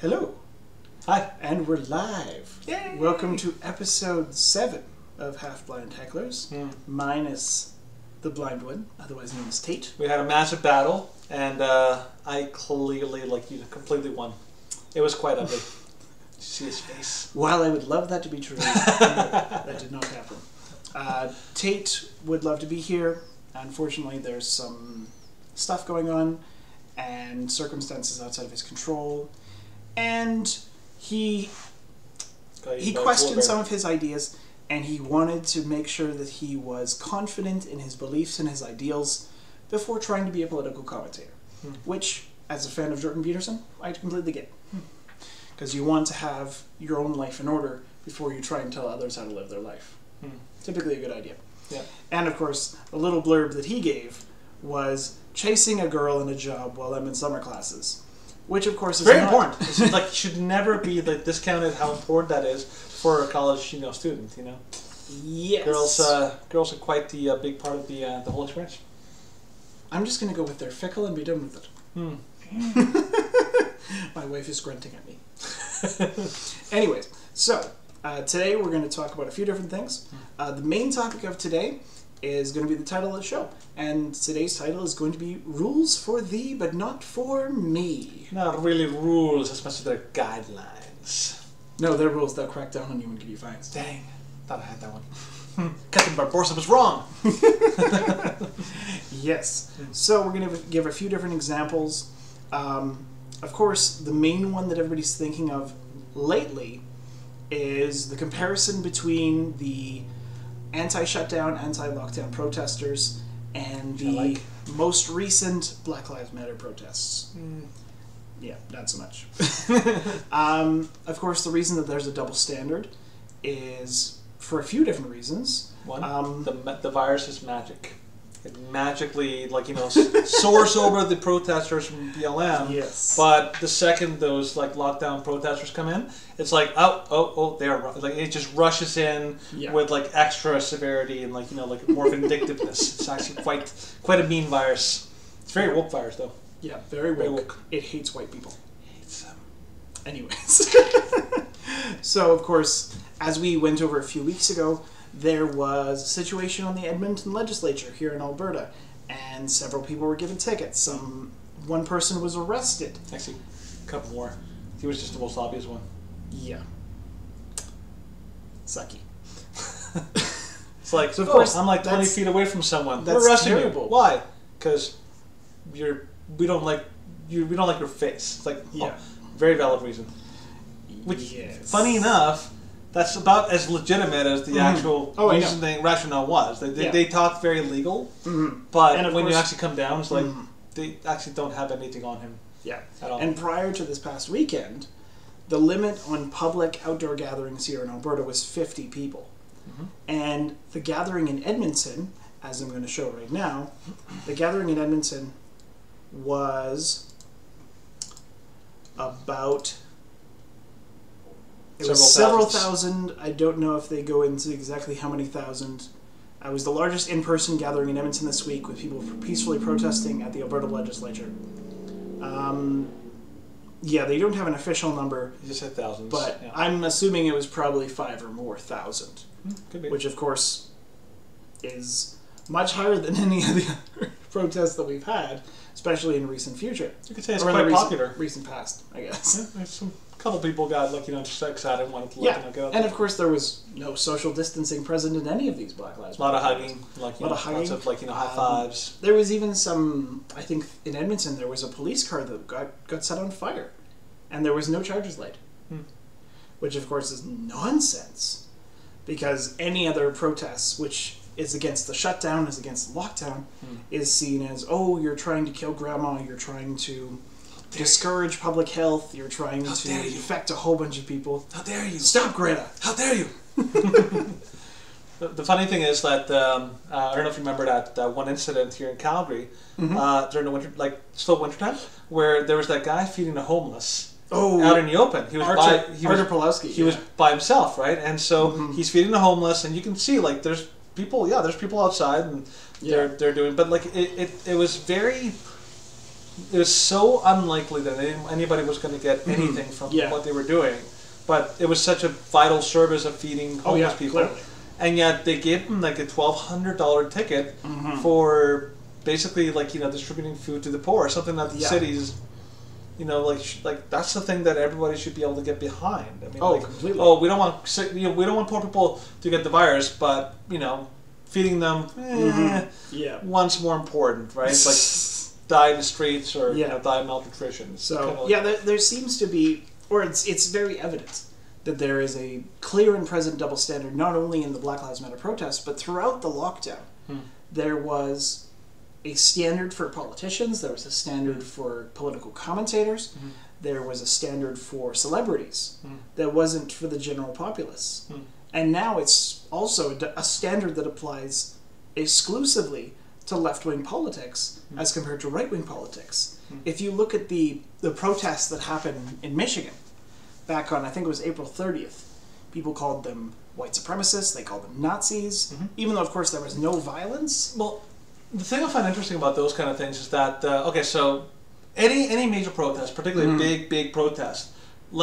Hello, Hi. and we're live. Yay. Welcome to episode seven of Half Blind Hecklers, Mm. minus the blind one, otherwise known as Tate. We had a massive battle, and uh, I clearly, like you, completely won. It was quite ugly. See his face? While I would love that to be true, that did not happen. Uh, Tate would love to be here. Unfortunately, there's some stuff going on and circumstances outside of his control, and he he eaten by a questioned some of his ideas and he wanted to make sure that he was confident in his beliefs and his ideals before trying to be a political commentator Hmm. which as a fan of jordan peterson i completely get because you want to have your own life in order before you try and tell others how to live their life Hmm. typically a good idea Yeah. and of course the little blurb that he gave was chasing a girl in a job while i'm in summer classes which of course is Very not- important. It's like should never be like discounted how important that is for a college, you know, student. You know, yes girls, uh, girls are quite the uh, big part of the uh, the whole experience. i'm just going to go with they're fickle and be done with it Hmm. My wife is grunting at me. Anyways, so uh, today we're going to talk about a few different things. Uh, the main topic of today is going to be the title of the show, and today's title is going to be "Rules for Thee, but Not for Me." Not really rules as much as they're guidelines. No, they're rules that crack down on you and give you fines. Dang, thought I had that one. Hmm. Captain Barbossa was wrong. Yes. So we're going to give a few different examples. Um, of course, the main one that everybody's thinking of lately is the comparison between the anti-shutdown, anti-lockdown protesters and the like. most recent Black Lives Matter protests. Hmm. Yeah, not so much. um, of course, the reason that there's a double standard is for a few different reasons. One, Um, the the virus is magic. It magically, like you know, s- soars over the protesters from BLM. Yes. But the second those like lockdown protesters come in, it's like oh oh oh they're like it just rushes in Yeah. with like extra severity and like you know like more vindictiveness. it's actually quite quite a mean virus. It's very woke virus though. Yeah, very Very woke. woke. It hates white people. It's, um, Anyways. so, of course, as we went over a few weeks ago, there was a situation on the Edmonton legislature here in Alberta, and several people were given tickets. Some one person was arrested. actually, a couple more. He was just the most obvious one. Yeah. Sucky. It's like, So, of oh, course, I'm like 20 feet away from someone. that's We're arresting terrible. you. Why? Because you're we don't like you. We don't like your face. It's like oh, Yeah. oh, very valid reason. Which, Yes. funny enough, that's about as legitimate as the Mhm. actual Oh, reasoning rationale was. They, they, Yeah. they talked very legal, Mhm. but when you actually come down, it's like Mhm. they actually don't have anything on him Yeah. at all. And prior to this past weekend, the limit on public outdoor gatherings here in Alberta was 50 people. Mhm. And the gathering in Edmonton, as I'm going to show right now, the gathering in Edmonton was about it was Several several thousands. thousand. I don't know if they go into exactly how many thousand. I was the largest in-person gathering in Edmonton this week with people peacefully protesting at the Alberta legislature. Um, yeah, they don't have an official number, you just said thousands, but yeah. I'm assuming it was probably five or more thousand, could be. which of course is much higher than any of the other protests that we've had, especially in recent future. you could say it's Or in quite recent, popular. Recent past, I guess. Yeah, there's some couple people got like you know just excited and wanted to like, Yeah, get out and of course there was no social distancing present in any of these Black Lives A lot of hugging, like you Lot know, of lots hugging. of like you know high Um, fives. There was even some. I think in Edmonton there was a police car that got got set on fire, and there was no charges laid, Hmm. which of course is nonsense, because any other protests which is against the shutdown, is against the lockdown, Hmm. is seen as oh you're trying to kill grandma, you're trying to discourage public health, you're trying How to dare you. infect a whole bunch of people. How dare you? Stop, Greta! How dare you? the, the funny thing is that um, uh, I don't know if you remember that uh, one incident here in Calgary Mhm. uh, during the winter, like still wintertime, where there was that guy feeding the homeless Oh, out in the open. He was Artur, by he Artur was, Pawlowski. he yeah. was by himself, right? And so Mhm. he's feeding the homeless, and you can see like there's people, yeah, there's people outside, and they're they're doing, but like it, it, it was very it was so unlikely that anybody was going to get anything from Mm-hmm. Yeah. what they were doing. But it was such a vital service of feeding homeless Oh, yeah, people, clearly. and yet they gave them like a twelve hundred dollar ticket Mm-hmm. for basically like you know distributing food to the poor, something that the Yeah. cities. You know, like sh- like that's the thing that everybody should be able to get behind. I mean, Oh, like, completely. oh, we don't want sick, you know, we don't want poor people to get the virus, but you know, feeding them, eh, Yeah. one's more important, right? Like die in the streets or you know, die of malnutrition. It's So kinda like- yeah, there, there seems to be, or it's it's very evident that there is a clear and present double standard, not only in the Black Lives Matter protests, but throughout the lockdown. Hmm. There was a standard for politicians. There was a standard for political commentators. Mm-hmm. There was a standard for celebrities Hmm. that wasn't for the general populace. Hmm. And now it's also a standard that applies exclusively to left wing politics Hmm. as compared to right wing politics. If you look at the, the protests that happened in Michigan back on, I think it was April 30th, people called them white supremacists, they called them Nazis, Mm-hmm. even though, of course, there was no violence. Well, the thing I find interesting about those kind of things is that uh, okay, so any any major protest, particularly Mm-hmm. big big protest,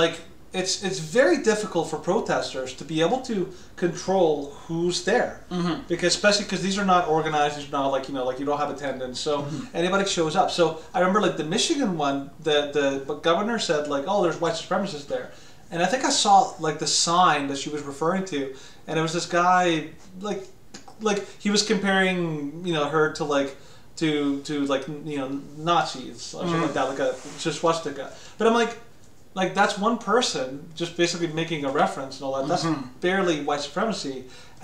like it's it's very difficult for protesters to be able to control who's there Mm-hmm. because especially because these are not organized, these are not like you know like you don't have attendance, so Mm-hmm. anybody shows up. So I remember like the Michigan one, the the governor said like oh there's white supremacists there. And I think I saw like the sign that she was referring to, and it was this guy like like he was comparing you know her to like to to like you know Nazis or something like that, like a just swastika. But I'm like, like that's one person just basically making a reference and all that. That's barely white supremacy.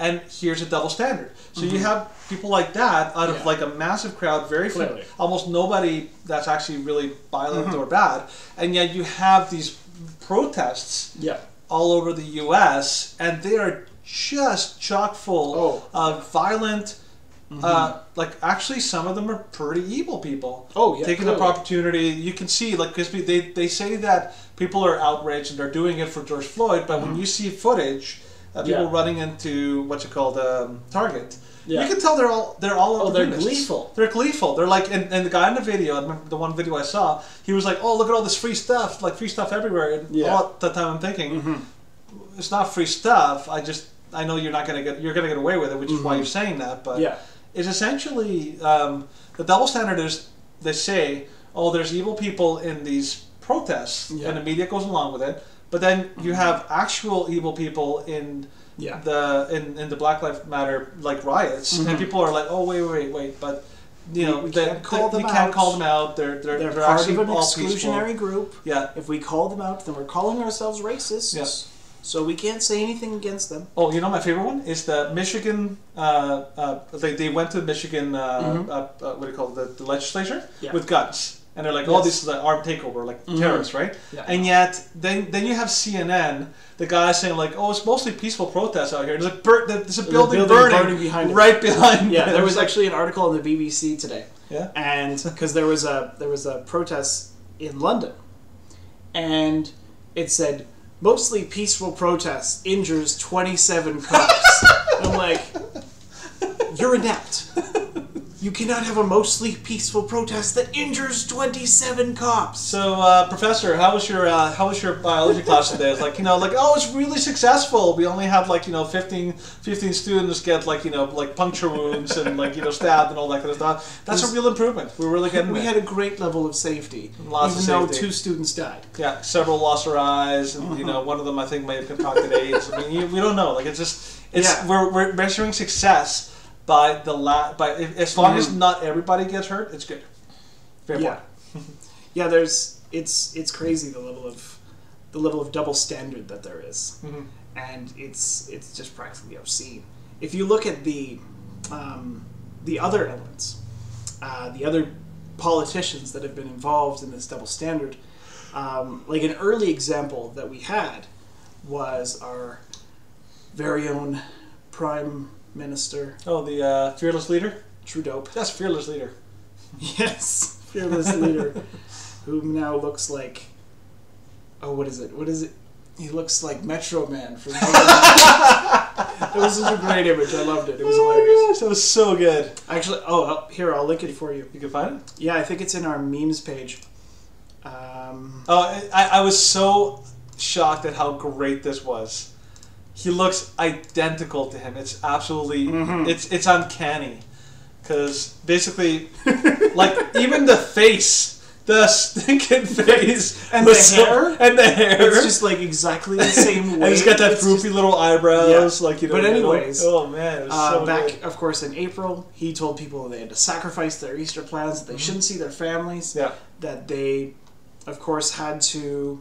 And here's a double standard. So you have people like that out of Yeah. like a massive crowd, very few, almost nobody that's actually really violent or bad, and yet you have these protests Yeah. all over the U.S. and they are just chock full Oh. Mm-hmm. of violent. Uh, like actually, some of them are pretty evil people. Oh, yeah, taking the clearly. opportunity. You can see like because they they say that people are outraged and they're doing it for George Floyd, but when you see footage of people Mm-hmm. Yeah. running into what you call the um, Target. Yeah. You can tell they're all they're all Oh, they're gleeful. They're gleeful. They're like, and, and the guy in the video, I remember the one video I saw, he was like, "Oh, look at all this free stuff, like free stuff everywhere." And Yeah. Mm-hmm. all the time I'm thinking, it's not free stuff. I just I know you're not gonna get you're gonna get away with it, which is why you're saying that. But Mm-hmm. Yeah. it's essentially um, the double standard is they say, oh, there's evil people in these protests, Yeah. and the media goes along with it. But then you have actual evil people in Yeah. the in, in the Black Lives Matter like riots, and people are like, oh wait wait wait, but you know we they- can't call they- them you can't out. call them out. They're they're, They're, they're part actually of an all peaceful. exclusionary group. Yeah. If we call them out, then we're calling ourselves racists. Yeah. So we can't say anything against them. Oh, you know my favorite one is the Michigan. Uh, uh, they, they went to Michigan. Uh, uh, uh, what do you call it? The, the legislature Mm-hmm. Yeah. with guns, and they're like, "Oh, this is an armed takeover, like Mhm. terrorists, right?" Yeah. And yet, then then you have CNN, the guy saying like, "Oh, it's mostly peaceful protests out here." There's a bur- there's a building, building burning, burning behind it. right behind. Yeah, there was actually an article on the BBC today, yeah. and because there was a there was a protest in London, and it said mostly peaceful protests injures twenty seven cops. I'm like, you're inept. You cannot have a mostly peaceful protest that injures twenty seven cops. So, uh, professor, how was your uh, how was your biology class today? It's like you know, like oh, it's really successful. We only have like you know 15, 15 students get like you know like puncture wounds and like you know stabbed and all that kind of stuff. That's a real improvement. We're really getting We there. had a great level of safety, Lots of even though two students died. yeah, several lost their eyes, and you know one of them I think may have concocted AIDS. I mean, you, we don't know. Like it's just it's Yeah. we're, we're measuring success by the la by if, as long as Mhm. not everybody gets hurt, it's good. Fair yeah, point. yeah. There's it's it's crazy the level of the level of double standard that there is. Mhm. and it's it's just practically obscene. If you look at the um, the other elements, uh, the other politicians that have been involved in this double standard, um, like an early example that we had was our very own prime minister Oh, the uh, fearless leader. Trudeau. That's fearless leader. Yes, fearless leader, who now looks like oh, what is it? What is it? He looks like Metro Man from. it was such a great image. I loved it. It was hilarious. That was so good. Actually, oh, oh, here I'll link it for you. You can find it. Yeah, I think it's in our memes page. Um, Oh, I, I was so shocked at how great this was. He looks identical to him. It's absolutely Mhm. it's it's uncanny, because basically, like even the face, the stinking face, And the so- hair? and the hair. it's just like exactly the same way. and he's got that It's droopy just- little eyebrows, Yeah. like you know. But in the middle. anyways, oh man, it was Uh, so back, good. of course, in April, he told people they had to sacrifice their Easter plans, that they shouldn't see their families, Mm-hmm. Yeah, that they, of course, had to.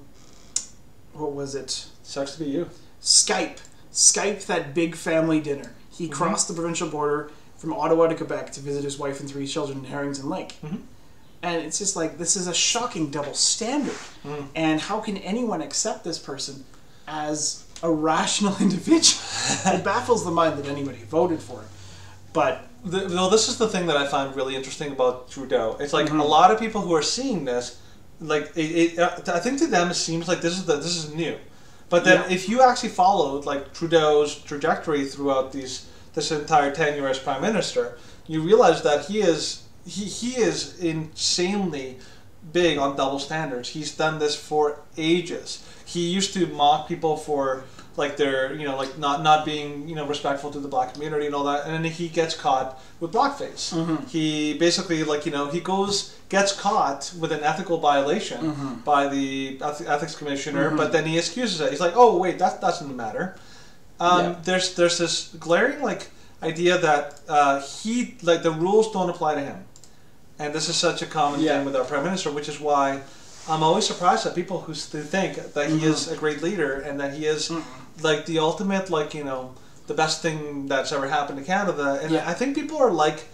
What was it? sucks to be you. Skype. Skype that big family dinner. He Mm-hmm. crossed the provincial border from Ottawa to Quebec to visit his wife and three children in Harrington Lake. Mhm. And it's just like, this is a shocking double standard. Mm. And how can anyone accept this person as a rational individual? it baffles the mind that anybody voted for him. But The, no, this is the thing that I find really interesting about Trudeau. It's like Mhm. a lot of people who are seeing this, like it, it, uh, I think to them it seems like this is the this is new, but then Yeah. if you actually followed like Trudeau's trajectory throughout these this entire tenure as prime minister, you realize that he is he, he is insanely big on double standards. He's done this for ages. He used to mock people for like they're you know like not not being you know respectful to the black community and all that, and then he gets caught with blackface. Mhm. He basically like you know he goes gets caught with an ethical violation Mhm. by the ethics commissioner, Mhm. but then he excuses it. He's like, oh wait, that that doesn't matter. Um, Yeah. There's there's this glaring like idea that uh, he like the rules don't apply to him, and this is such a common Yeah. thing with our prime minister, which is why I'm always surprised at people who think that he Mhm. is a great leader and that he is Mm. Like the ultimate like you know the best thing that's ever happened to Canada. And Yeah. I think people are like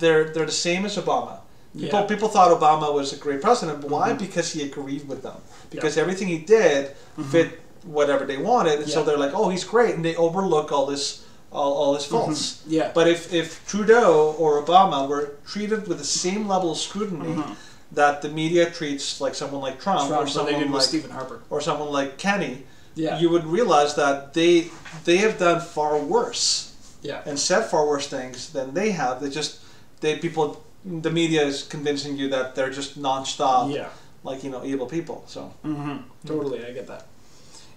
they're they're the same as Obama. People Yeah. people thought Obama was a great president, but why? Mhm. Because he agreed with them. Because everything he did fit whatever they wanted, and so Mm-hmm. They're like, oh, he's great, and they overlook all this all, all his faults. yeah. But if, if Trudeau or Obama were treated with the same level of scrutiny Mhm. that the media treats like someone like Trump, Trump, or someone like Stephen Harper. or someone like Kenney, Yeah. you would realize that they they have done far worse yeah. and said far worse things than they have. They just they people the media is convincing you that they're just nonstop Yeah. like you know evil people. So hmm Totally, I get that.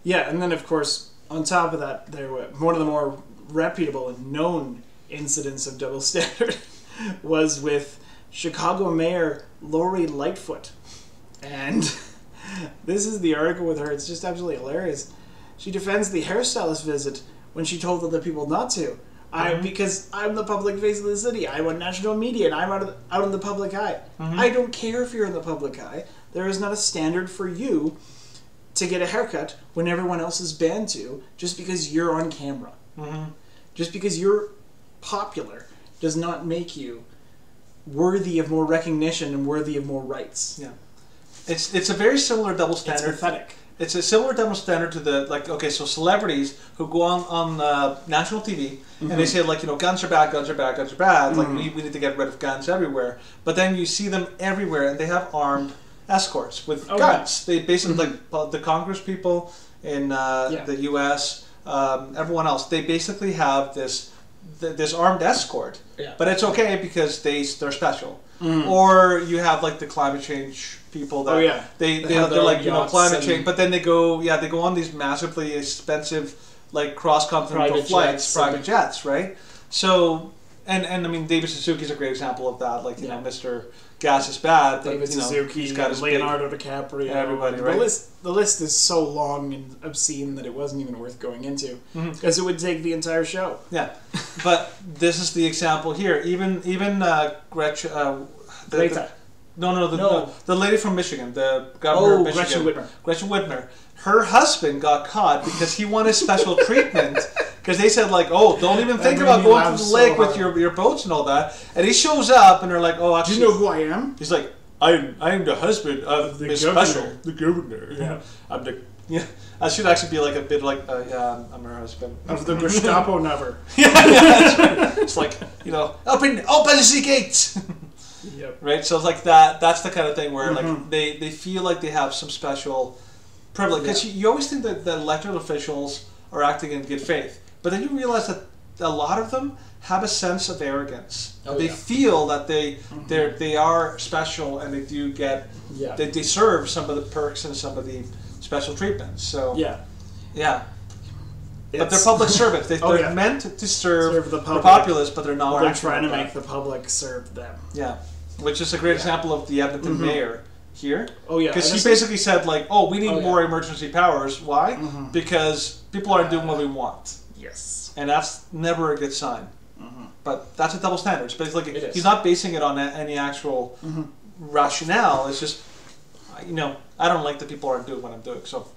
Yeah, and then of course, on top of that, there were one of the more reputable and known incidents of double standard was with Chicago Mayor Lori Lightfoot, and this is the article with her. It's just absolutely hilarious. She defends the hairstylist visit when she told other people not to. I Mhm. because I'm the public face of the city. I'm on national media and I'm out of, out in the public eye. Mhm. I don't care if you're in the public eye. There is not a standard for you to get a haircut when everyone else is banned to just because you're on camera. mhm. Just because you're popular does not make you worthy of more recognition and worthy of more rights. yeah, it's it's a very similar double standard. It's standard. pathetic. It's a similar double standard to the like okay, so celebrities who go on on uh, national TV and they Mhm. say like you know guns are bad, guns are bad, guns are bad. Like Mhm. we, we need to get rid of guns everywhere. But then you see them everywhere and they have armed escorts with Oh, guns. They basically Mhm. like the Congress people in uh, Yeah. the U.S. Um, everyone else. They basically have this th- this armed escort. Yeah. But it's okay because they they're special. Mhm. Or you have like the climate change people that Oh, yeah. they, They they have they're like you know climate change, but then they go yeah they go on these massively expensive like cross continental flights, jets private and- jets, right? So and and I mean David Suzuki is a great example of that. Like you Yeah. know Mr. Gas is bad, but David you know, Suzuki, he's got his big- Leonardo DiCaprio, Everybody, Right? the list, the list is so long and obscene that it wasn't even worth going into because it would take the entire show. Yeah, but this is the example here. Even even uh, Gretchen. Uh, the, Greta. the- no, no, the, No. the the lady from Michigan, the governor Oh, of Michigan, Gretchen Whitmer. Gretchen Whitmer. Her husband got caught because he wanted special treatment. Because they said like, oh, don't even think about going to the so lake with your, your boats and all that. And he shows up, and they're like, oh, Do you know who I am? he's like, I'm I'm the husband of The Miss governor. Special, the governor. Yeah. I'm the yeah. I should actually be like a bit like, uh, yeah, I'm, her husband. Of the Gestapo never. yeah, yeah, that's right. It's like you know, open open the gate. Yep. right? So it's like that. That's the kind of thing where Mhm. like they, they feel like they have some special privilege because Yeah. you, you always think that the elected officials are acting in good faith, But then you realize that a lot of them have a sense of arrogance. Oh, they yeah. feel that they they they are special and they do get Yeah. they deserve some of the perks and some of the special treatments. So yeah. yeah. But they're public servants. They, Oh, they're yeah. meant to serve, Serve the the, populace, but they're not. They're trying to make the public serve them. Yeah, which is a great example of the Edmonton mayor here. Oh yeah. Because he basically said like, "Oh, we need Oh, yeah. more emergency powers. Why? Mhm. Because people aren't doing what we want, Yes. and that's never a good sign. Mhm. But that's a double standard. But it's like It he's not basing it on any actual Mhm. rationale. It's just, you know, I don't like that people aren't doing what I'm doing. So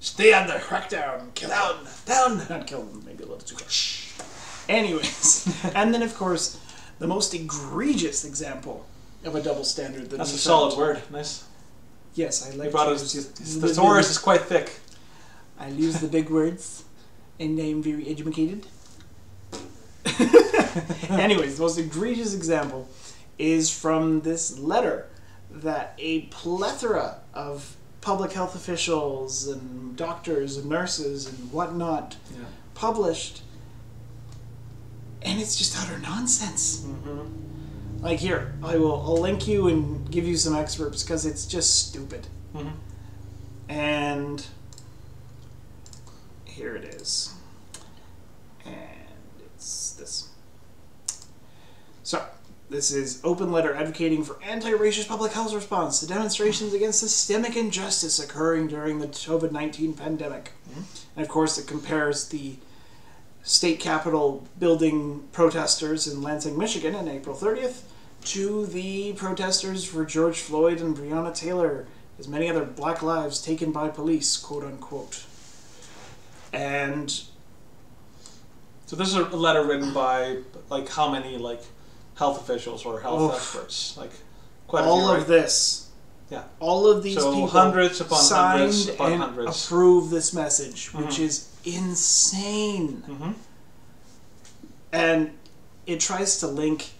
stay under, Crack down. Kill down, down. Not kill them. Maybe a little too much. Anyways, and then of course, the most egregious example of a double standard. That That's a solid found- word. Nice. Yes, I like. You brought to us. The the- thesaurus is quite thick. I use the big words, and I'm very educated. Anyways, the most egregious example is from this letter that a plethora of public health officials and doctors and nurses and whatnot Yeah. published, and it's just utter nonsense. Mm-hmm. Like here, I will I'll link you and give you some excerpts because it's just stupid. Mm-hmm. And here it is. And it's this. So, this is open letter advocating for anti-racist public health response to demonstrations against systemic injustice occurring during the COVID-19 pandemic. And of course, it compares the state capitol building protesters in Lansing, Michigan on April 30th to the protesters for George Floyd and Breonna Taylor, as many other black lives taken by police, quote unquote. And So this is a letter written by like how many like health officials or health Oof. experts? Like quite a all of right? this, Yeah. all of these So people hundreds upon signed hundreds upon and hundreds. approve this message, which Mhm. is insane. Mm-hmm. And it tries to link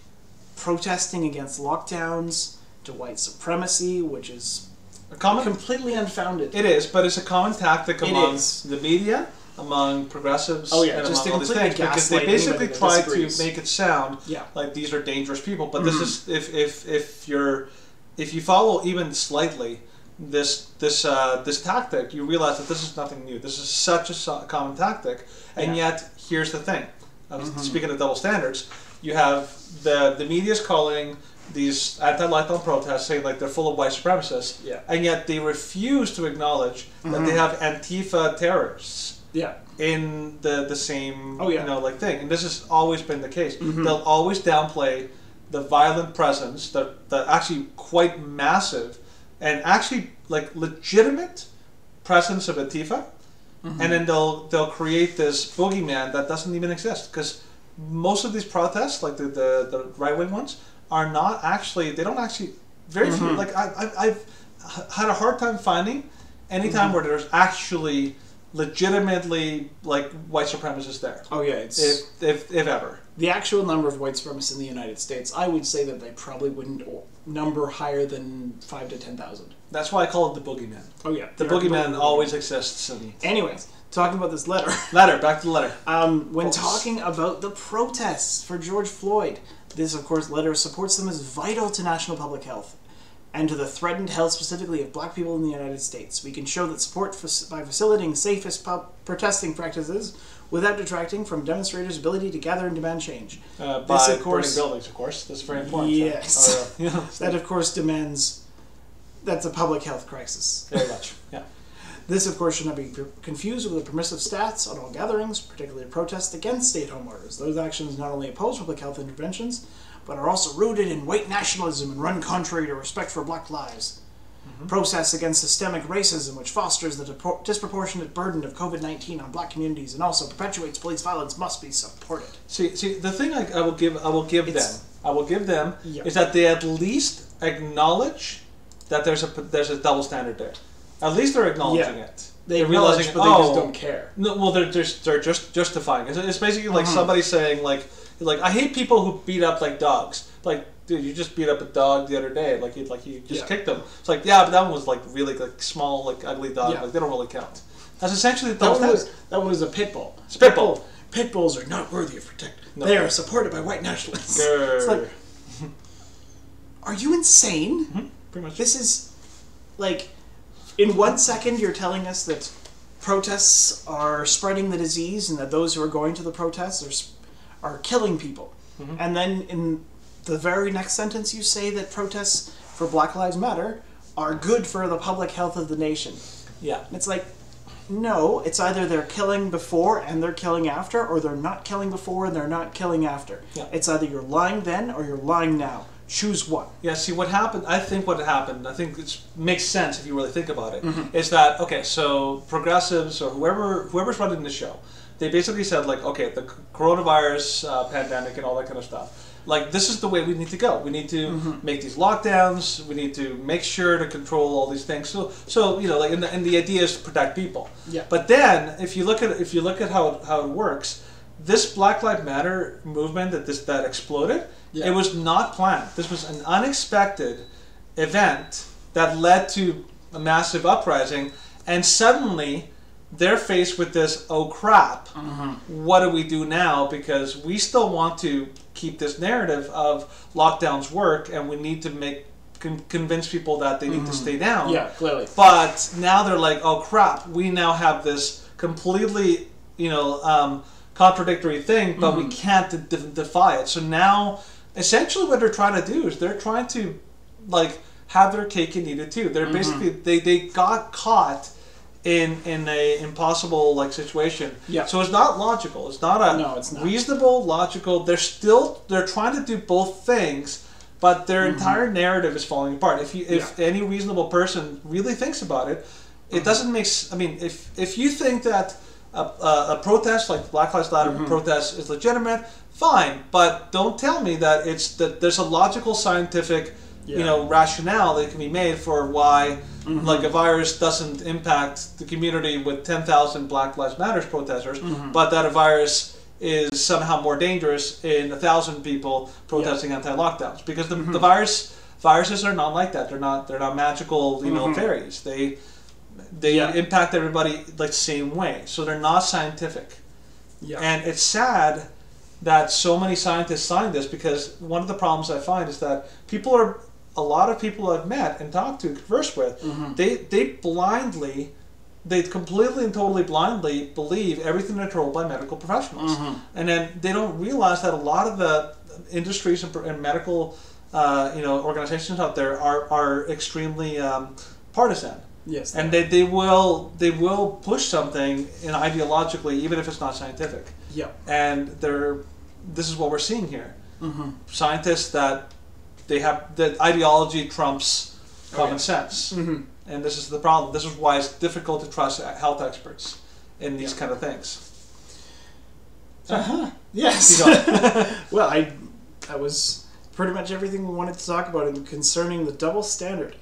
protesting against lockdowns to white supremacy, which is A common. completely unfounded. it is, but it's a common tactic among the media, among progressives, Oh, yeah, and just among all these things because they basically try to make it sound yeah. like these are dangerous people. But this Mhm. is if if if you're if you follow even slightly this this uh, this tactic, you realize that this is nothing new. This is such a common tactic, and Yeah. yet here's the thing. Mhm. Speaking of double standards, you have the the media is calling these anti-lockdown protests saying like they're full of white supremacists, Yeah. and yet they refuse to acknowledge that they Mhm. have Antifa terrorists Yeah. in the the same Oh, yeah. you know like thing and this has always been the case Mhm. they'll always downplay the violent presence the, the actually quite massive and actually like legitimate presence of Antifa Mm-hmm. and then they'll they'll create this boogeyman that doesn't even exist because most of these protests like the the, the right wing ones are not actually they don't actually very few Mhm. like I, I, I've had a hard time finding any time Mhm. where there's actually legitimately like white supremacists there Oh yeah, it's if if, if ever the actual number of white supremacists in the United States. I would say that they probably wouldn't number higher than five to ten thousand. that's why I call it the boogeyman Oh yeah, the boogeyman completely- always exists and Anyways, talking about this letter. letter back to the letter Um, when talking about the protests for George Floyd, this, of course, letter supports them as vital to national public health and to the threatened health specifically of black people in the United States. We can show that support for, by facilitating safest pub- protesting practices without detracting from demonstrators' ability to gather and demand change. uh, This, by of course- burning buildings of course that's very important Yes. Uh, yeah, That, of course, demands. That's a public health crisis. very much yeah This, of course, should not be confused with the permissive stats on all gatherings, particularly protests against stay-at-home orders. Those actions not only oppose public health interventions, but are also rooted in white nationalism and run contrary to respect for black lives. Protests against systemic racism, which fosters the depor- disproportionate burden of COVID 19 on black communities and also perpetuates police violence, must be supported. See, see, the thing I, I will give, I will give It's- them, I will give them, Yeah. is that they at least acknowledge that there's a there's a double standard there. At least they're acknowledging Yeah. it. They They're acknowledge, realizing, but they just oh, don't care. No, well, they're just they're just justifying. It's, it's basically like Mhm. somebody saying like like I hate people who beat up like dogs. Like, dude, you just beat up a dog the other day. Like you like you just Yeah. kicked them. It's like yeah, but that one was like really like small like ugly dog. Yeah. Like they don't really count. That's essentially the That one, was, that one was a pit bull. Spit bull. pit bulls are not worthy of protection. No. They are supported by white nationalists. Grr. It's like, are you insane? Mm-hmm. Pretty much. This is like, in one second you're telling us that protests are spreading the disease and that those who are going to the protests are are killing people, mm-hmm. and then in the very next sentence you say that protests for Black Lives Matter are good for the public health of the nation. yeah. And it's like, no, it's either they're killing before and they're killing after, or they're not killing before and they're not killing after. Yeah. It's either you're lying then or you're lying now. Choose one. Yeah, see what happened. I think what happened. I think it makes sense if you really think about it. Is Mm-hmm. that okay? So progressives or whoever whoever's running the show, they basically said like, okay, the coronavirus uh, pandemic and all that kind of stuff. Like this is the way we need to go. We need to Mm-hmm. make these lockdowns. We need to make sure to control all these things. So so you know like and the, and the idea is to protect people. Yeah. But then if you look at if you look at how how it works, this Black Lives Matter movement that this that exploded, Yeah. it was not planned. This was an unexpected event that led to a massive uprising, and suddenly they're faced with this oh crap, uh-huh. what do we do now? Because we still want to keep this narrative of lockdowns work, and we need to make con- convince people that they need to mm-hmm. stay down. yeah clearly. But now they're like, oh crap, we now have this completely, you know, um, contradictory thing, but we mm-hmm. can't de- de- defy it. So now, essentially, what they're trying to do is they're trying to, like, have their cake and eat it too. They're mm-hmm. basically they they got caught in in a impossible like situation. Yeah. So it's not logical. It's not a No, it's not. reasonable, logical. They're still they're trying to do both things, but their entire narrative is falling apart. If you if Mm-hmm. Yeah. any reasonable person really thinks about it, it doesn't make. I mean, if if you think that a, a, a protest like Black Lives Matter Mm-hmm. protest is legitimate, fine. But don't tell me that it's that there's a logical, scientific, Yeah. Mm-hmm. you know, rationale that can be made for why. Like a virus doesn't impact the community with ten thousand Black Lives Matters protesters, Mm-hmm. but that a virus is somehow more dangerous in a thousand people protesting anti-lockdowns because the, Mm-hmm. the virus viruses are not like that. They're not they're not magical you know fairies. They they Mm-hmm. Yeah. impact everybody like the same way. So they're not scientific. Yeah. And it's sad that so many scientists signed this because one of the problems I find is that people are a lot of people I've met and talked to, conversed with, Mm-hmm. they they blindly they completely and totally blindly believe everything they're told by medical professionals, Mm-hmm. and then they don't realize that a lot of the industries and, and medical, uh, you know, organizations out there are are extremely um, partisan yes. and they, they will they will push something in ideologically even if it's not scientific yeah. and they're this is what we're seeing here Mm-hmm. scientists that they have that ideology trumps common yeah. sense Mm-hmm. and this is the problem this is why it's difficult to trust health experts in these Yeah. kind of things Uh huh. Yes. Well, I that was pretty much everything we wanted to talk about in concerning the double standard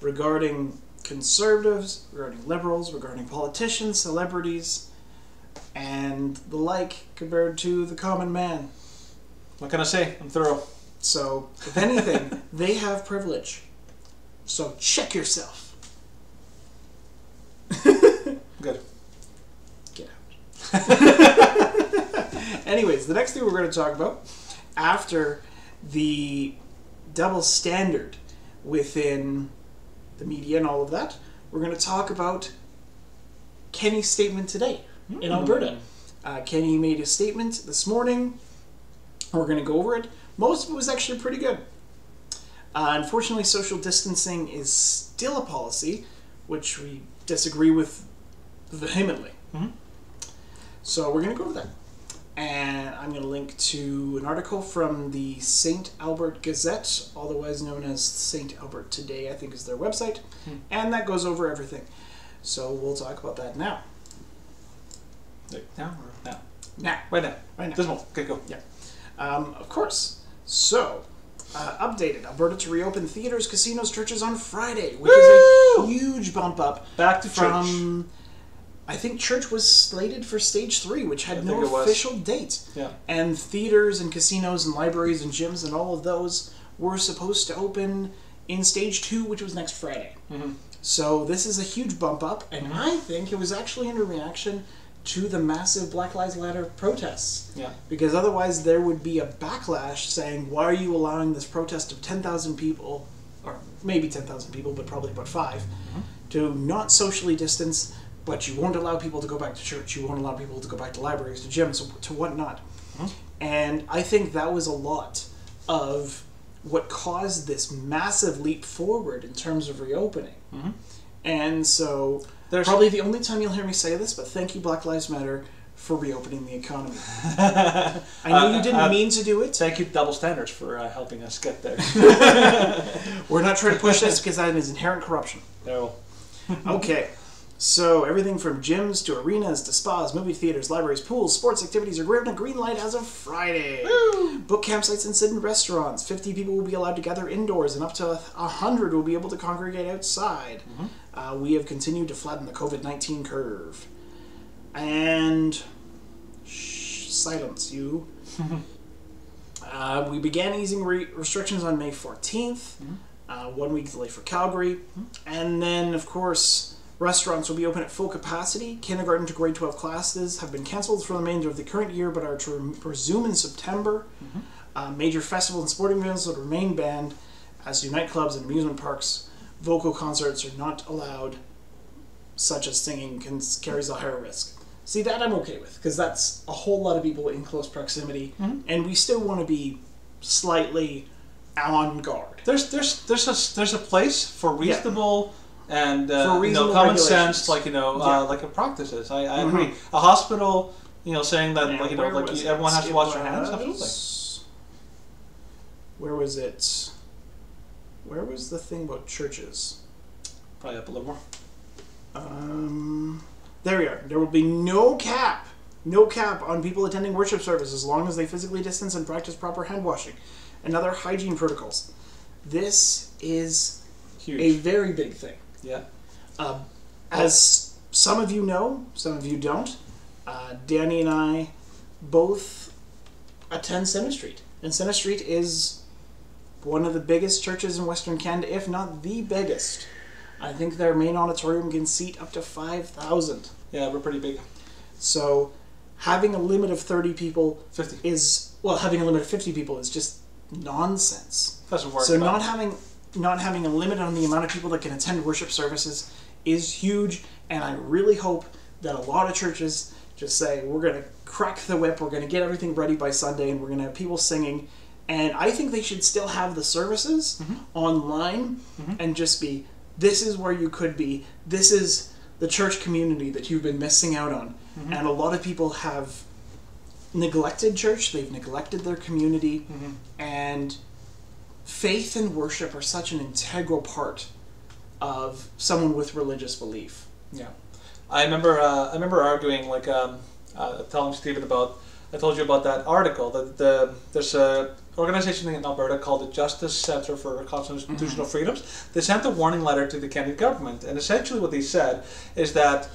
regarding conservatives, regarding liberals, regarding politicians, celebrities, and the like compared to the common man. what can i say i'm thorough So, if anything, they have privilege. So check yourself. good Get out. Anyways, the next thing we're going to talk about after the double standard within the media and all of that, we're going to talk about Kenney's statement today in Alberta. Uh, Kenney made a statement this morning. We're going to go over it. Most of it was actually pretty good. Uh, unfortunately, social distancing is still a policy, which we disagree with vehemently. Mhm. So we're going to go over that. And I'm going to link to an article from the St. Albert Gazette, otherwise known as St. Albert Today, I think is their website. And that goes over everything. So we'll talk about that now. now or now Now. right now Right now. this one okay go Um, of course. So, uh, updated Alberta to reopen theaters, casinos, churches on Friday, which is a huge bump up back to church from. I think church was slated for stage three, which had I no think it was. official date. yeah And theaters and casinos and libraries and gyms and all of those were supposed to open in stage two, which was next Friday. Mhm. So this is a huge bump up, and Mm-hmm. I think it was actually in a reaction to the massive Black Lives Matter protests. Yeah. Because otherwise, there would be a backlash saying, why are you allowing this protest of 10,000 people, or maybe 10,000 people, but probably about 5 mm-hmm. to not socially distance, but you won't allow people to go back to church, you won't allow people to go back to libraries, to gyms, to whatnot. Mm-hmm. And I think that was a lot of what caused this massive leap forward in terms of reopening. Mm-hmm. And so, There's- probably the only time you'll hear me say this, but thank you, Black Lives Matter, for reopening the economy. I know you didn't uh, mean to do it. Thank you, Double Standards, for uh, helping us get there. We're not trying to push this because that is inherent corruption. no. Okay. So everything from gyms to arenas to spas, movie theaters, libraries, pools, sports activities are given a green light as of Friday. Book campsites and sit in restaurants. Fifty people will be allowed to gather indoors, and up to hundred will be able to congregate outside. Uh, we have continued to flatten the COVID nineteen curve. And shh, silence, you. uh, we began easing re- restrictions on May 14th, uh, one week delay for Calgary. And then, of course, restaurants will be open at full capacity. Kindergarten to grade 12 classes have been cancelled for the remainder of the current year but are to resume in September. Uh, major festivals and sporting events will remain banned, as do nightclubs and amusement parks. Vocal concerts are not allowed, such as singing can, carries a higher risk. See, that I'm okay with, because that's a whole lot of people in close proximity, and we still want to be slightly on guard. There's there's there's a there's a place for reasonable and uh, For you know reasonable common sense, like you know, Yeah. uh, like a practices. I, I agree. A hospital, you know, saying that like you know, like you- everyone it? has to wash their hands. Absolutely. Where was it? Where was the thing about churches? Probably up a little more. Um, there we are. There will be no cap, no cap on people attending worship service as long as they physically distance and practice proper hand washing and other hygiene protocols. This is Huge. a very big thing. Yeah. Um, as some of you know, some of you don't, uh, Danny and I both attend Center Street. And Center Street is one of the biggest churches in Western Canada, if not the biggest. I think their main auditorium can seat up to 5,000. Yeah, we're pretty big. So having a limit of 30 people Fifty. is, well, having a limit of 50 people is just nonsense. Doesn't work. So not having not having a limit on the amount of people that can attend worship services is huge, and I really hope that a lot of churches just say we're going to crack the whip, we're going to get everything ready by Sunday, and we're going to have people singing. And I think they should still have the services mm-hmm. online mm-hmm. and just be this is where you could be. This is the church community that you've been missing out on. Mm-hmm. And a lot of people have neglected church, they've neglected their community, and faith and worship are such an integral part of someone with religious belief. Yeah, I remember. Uh, I remember arguing, like, um, uh, telling Stephen about. I told you about that article. That the there's a organization in Alberta called the Justice Center for Constitutional Freedoms. They sent a warning letter to the Canadian government, and essentially what they said is that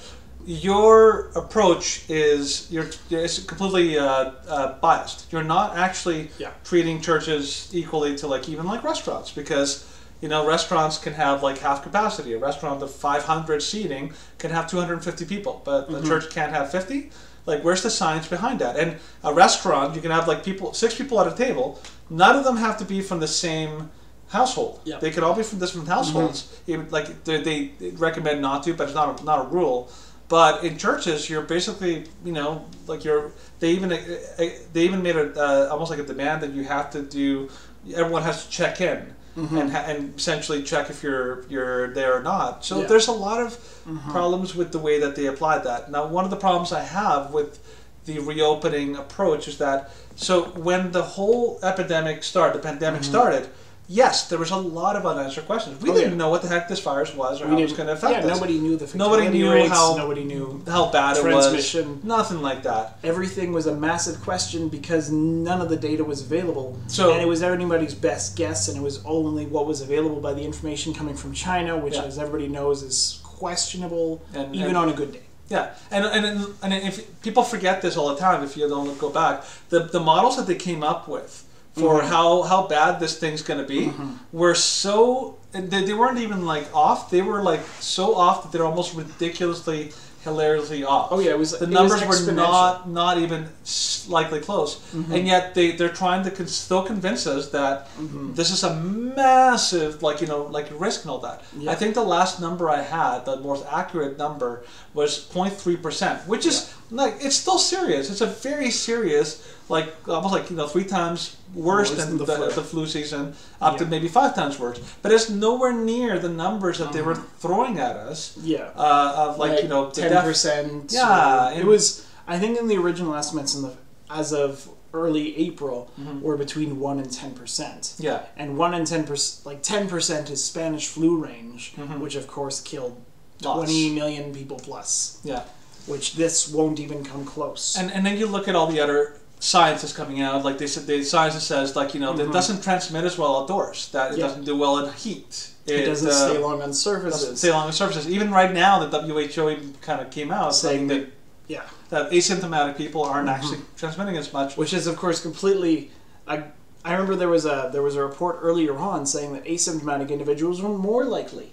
your approach is you're is completely uh, uh, biased. You're not actually Yeah. treating churches equally to like even like restaurants because you know restaurants can have like half capacity. A restaurant of 500 seating can have 250 people, but the church can't have 50. Like where's the science behind that? And a restaurant you can have like people six people at a table. None of them have to be from the same household. Yeah. They could all be from different households. Even, like they, they recommend not to, but it's not a, not a rule. But in churches, you're basically, you know, like you're. They even uh, uh, they even made a uh, almost like a demand that you have to do. Everyone has to check in mm-hmm. and ha- and essentially check if you're you're there or not. So Yeah. there's a lot of mm-hmm. problems with the way that they applied that. Now, one of the problems I have with the reopening approach is that so when the whole epidemic started, the pandemic mm-hmm. started. Yes, there was a lot of unanswered questions. We Oh, didn't yeah. know what the heck this virus was or We how it was going to affect yeah, us nobody knew the Nobody knew rates, how- nobody knew how bad it was. Nothing like that. everything was a massive question because none of the data was available. So- and it was anybody's best guess, and it was only what was available by the information coming from China, which, Yeah. as everybody knows, is questionable And- even and- on a good day. Yeah, and and and if people forget this all the time, if you don't go back, the the models that they came up with for Mm-hmm. how how bad this thing's going to be were so they, they weren't even like off. They were like so off that they're almost ridiculously hilariously off. Oh yeah, it was the it numbers was were not not even slightly close, Mm-hmm. and yet they they're trying to con- still convince us that Mm-hmm. this is a massive like you know like risk and all that. Yeah. I think the last number I had, the most accurate number, was 0.3 percent, which is like it's still serious. It's a very serious, like almost like you know three times worse, than, the the, flu. the flu season, up to maybe five times worse. But it's nowhere near the numbers that they were Mm-hmm. throwing at us. Yeah. Uh, of like, you know ten percent. Yeah, it was. I think in the original estimates in the as of early April Mhm. were between one and ten percent. Yeah. And one and ten percent, like ten percent, is Spanish flu range, Mhm. which of course killed twenty million people plus. Yeah. Which this won't even come close. And and then you look at all the other scientists coming out, like they said, the science says like you know Mhm. it doesn't transmit as well outdoors. That it Yeah. doesn't do well in heat. it, doesn't uh, stay long on doesn't surfaces. stay along the surfaces. Even right now, the WHO even kind of came out Saying that yeah, that asymptomatic people aren't Mhm. actually transmitting as much. which is of course completely. I I remember there was a there was a report earlier on saying that asymptomatic individuals were more likely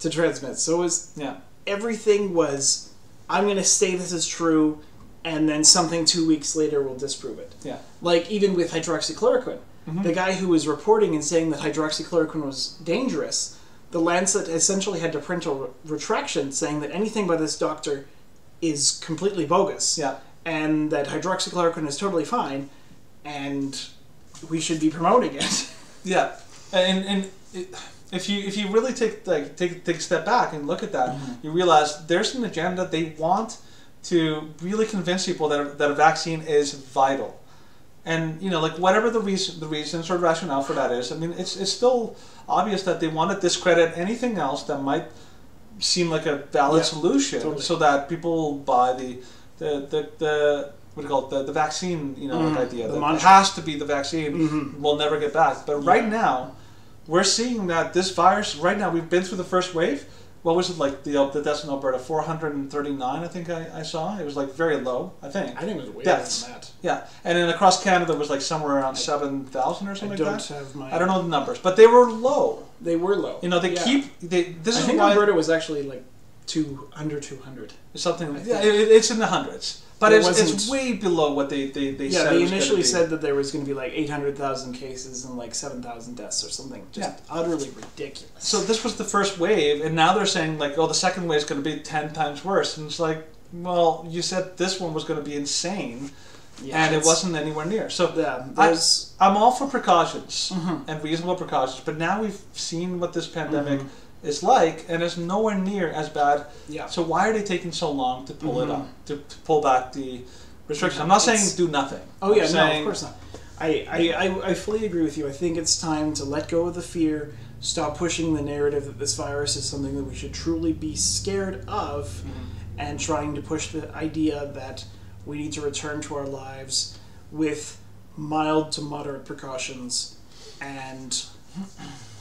to transmit. So it was Yeah. everything was I'm going to say this is true, and then something two weeks later will disprove it. Yeah. Like even with hydroxychloroquine, Mhm. the guy who was reporting and saying that hydroxychloroquine was dangerous, the Lancet essentially had to print a re- retraction saying that anything by this doctor is completely bogus, Yeah. and that hydroxychloroquine is totally fine, and we should be promoting it. Yeah, and and it, if you if you really take like take take a step back and look at that, Mm-hmm. you realize there's an agenda. They want to really convince people that a, that a vaccine is vital, and you know like whatever the reason the reasons or rationale for that is. I mean, it's it's still obvious that they want to discredit anything else that might seem like a valid Yeah, solution, totally. so that people buy the the the. the what do you call it? The, the vaccine, you know, like Mhm, idea the that mantra. has to be the vaccine Mhm. we'll never get back. But right now, we're seeing that this virus. Right now, we've been through the first wave. What was it like? The the deaths in Alberta, four hundred and thirty nine. I think I, I saw. It was like very low. I think. I think it was way Deaths. more than that. Yeah, and then across Canada it was like somewhere around seven thousand or something I don't like that. have my. I don't know the numbers, but they were low. They were low. You know, they Yeah. keep. They, this I is think why Alberta was actually like two under two hundred. something. I Yeah, it, it's in the hundreds, but it's, it's way below what they they, they Yeah, said. they it was gonna initially said that there was going to be like eight hundred thousand cases and like seven thousand deaths or something. Just Yeah. utterly ridiculous. So this was the first wave, and now they're saying like, oh, the second wave is going to be ten times worse, and it's like, well, you said this one was going to be insane, yeah, and it wasn't anywhere near. So Yeah, I, I'm all for precautions Mhm. and reasonable precautions, but now we've seen what this pandemic Mhm. Is like, and it's nowhere near as bad. Yeah. So why are they taking so long to pull it Mhm. up, to, to pull back the restrictions? I'm not saying do nothing. Oh yeah, no, of course not. I, I, I, I fully agree with you. I think it's time to let go of the fear, stop pushing the narrative that this virus is something that we should truly be scared of, Mm-hmm. and trying to push the idea that we need to return to our lives with mild to moderate precautions and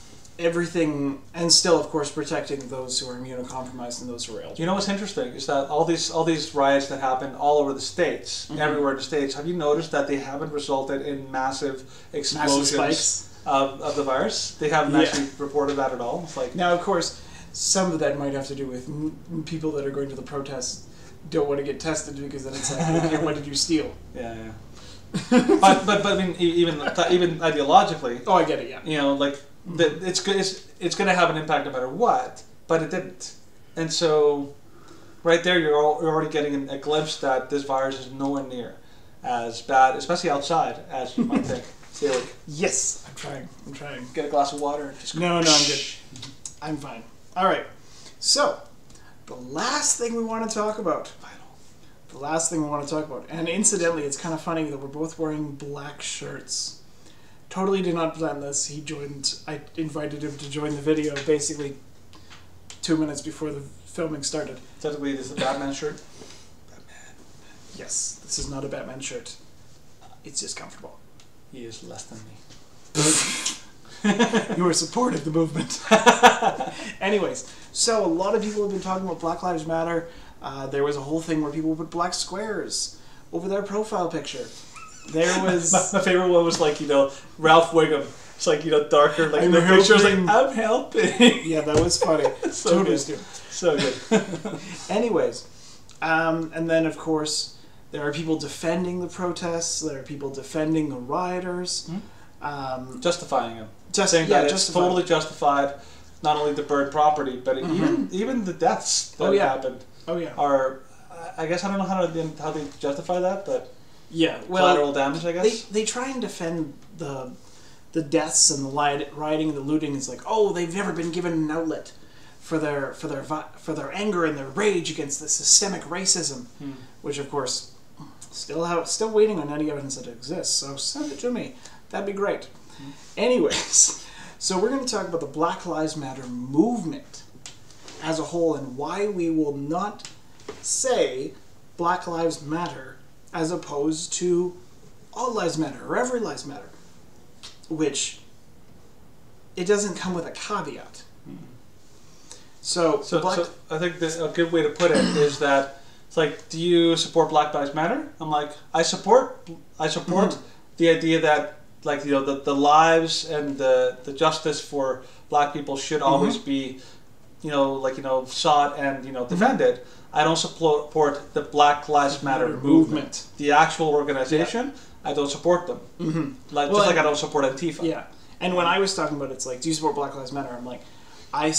everything, and still, of course, protecting those who are immunocompromised and those who are ill. You know what's interesting is that all these all these riots that happen all over the states, Mhm. everywhere in the states, have you noticed that they haven't resulted in massive explosions spikes. of, of the virus? They haven't Yeah. actually reported that at all. It's like Now, of course, some of that might have to do with m- people that are going to the protests don't want to get tested because then it's like, okay, what did you steal? yeah, yeah. but, but but I mean even even ideologically, Oh, I get it. Yeah. you know, like the, it's it's it's going to have an impact no matter what. But it didn't, and so right there you're, al- you're already getting a glimpse that this virus is nowhere near as bad, especially outside, as you might think. So like, Yes, I'm trying. I'm trying. get a glass of water. Just No, no, I'm good. I'm fine. All right. So, the last thing we want to talk about. The last thing we want to talk about, and incidentally, it's kind of funny that we're both wearing black shirts. Totally did not plan this. He joined. I invited him to join the video basically two minutes before the filming started. Technically, this is a Batman shirt. Batman. Yes, this is not a Batman shirt. It's just comfortable. He is less than me. you were supportive of the movement. Anyways, so a lot of people have been talking about Black Lives Matter. Uh, there was a whole thing where people put black squares over their profile picture. There was My, my favorite one was like you know Ralph Wiggum It's like you know darker, like I'm the picture's like. I'm helping. Yeah, that was funny. So totally good. stupid. so good. Anyways, um, and then of course there are people defending the protests. There are people defending the rioters. Um, Justifying them. just saying yeah, that it's totally justified. Not only the bird property, but even even the deaths that Oh, yeah. happened Oh yeah, are. I guess I don't know how to how they justify that, but yeah. Well, collateral damage, I guess. they try and defend the the deaths and the rioting and the looting. It's like oh they've never been given an outlet for their for their vi- for their anger and their rage against the systemic racism, Hmm. which of course still have still waiting on any evidence that it exists. So send it to me. That'd be great. Anyways, so we're going to talk about the Black Lives Matter movement as a whole and why we will not say Black Lives Matter as opposed to All Lives Matter or Every Lives Matter, which it doesn't come with a caveat. So, So, Black, so I think that a good way to put it is that it's like, do you support Black Lives Matter? I'm like, I support, I support Mm-hmm. the idea that like you know the, the lives and the the justice for Black people should Mm-hmm. always be, you know, like you know sought and you know defended. I don't support the Black Lives Matter movement. movement. The actual organization, I don't support them. Mm-hmm. Like Well, just like I don't support Antifa. Yeah. And when I was talking about it, it's like, do you support Black Lives Matter? I'm like, I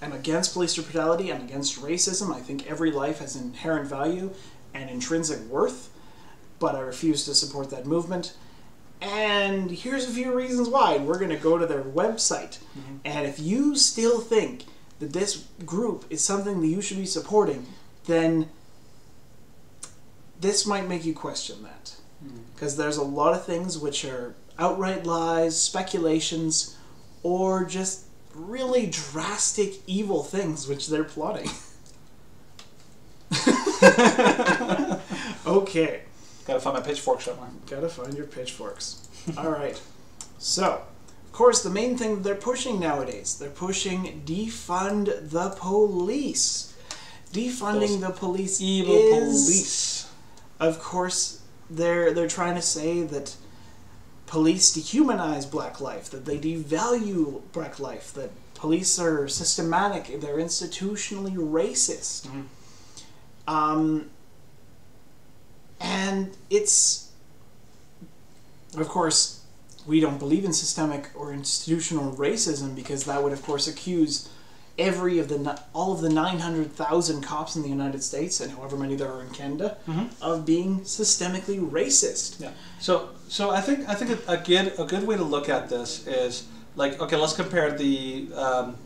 am against police brutality. I'm against racism. I think every life has inherent value and intrinsic worth, but I refuse to support that movement. And here's a few reasons why. And we're going to go to their website. And if you still think that this group is something that you should be supporting, then this might make you question that hmm. because there's a lot of things which are outright lies, speculations, or just really drastic evil things which they're plotting. okay, Gotta find my pitchfork somewhere. gotta find your pitchforks. All right, so course the main thing they're pushing nowadays they're pushing defund the police. Defunding Those the police Evil is police. of course they're they're trying to say that police dehumanize black life that they devalue black life that police are systematic they're institutionally racist Mhm. um, and it's of course we don't believe in systemic or institutional racism because that would of course accuse every of the all of the 900,000 cops in the United States and however many there are in Canada Mhm. of being systemically racist. Yeah. So so I think I think a, a good a good way to look at this is like okay, let's compare the um,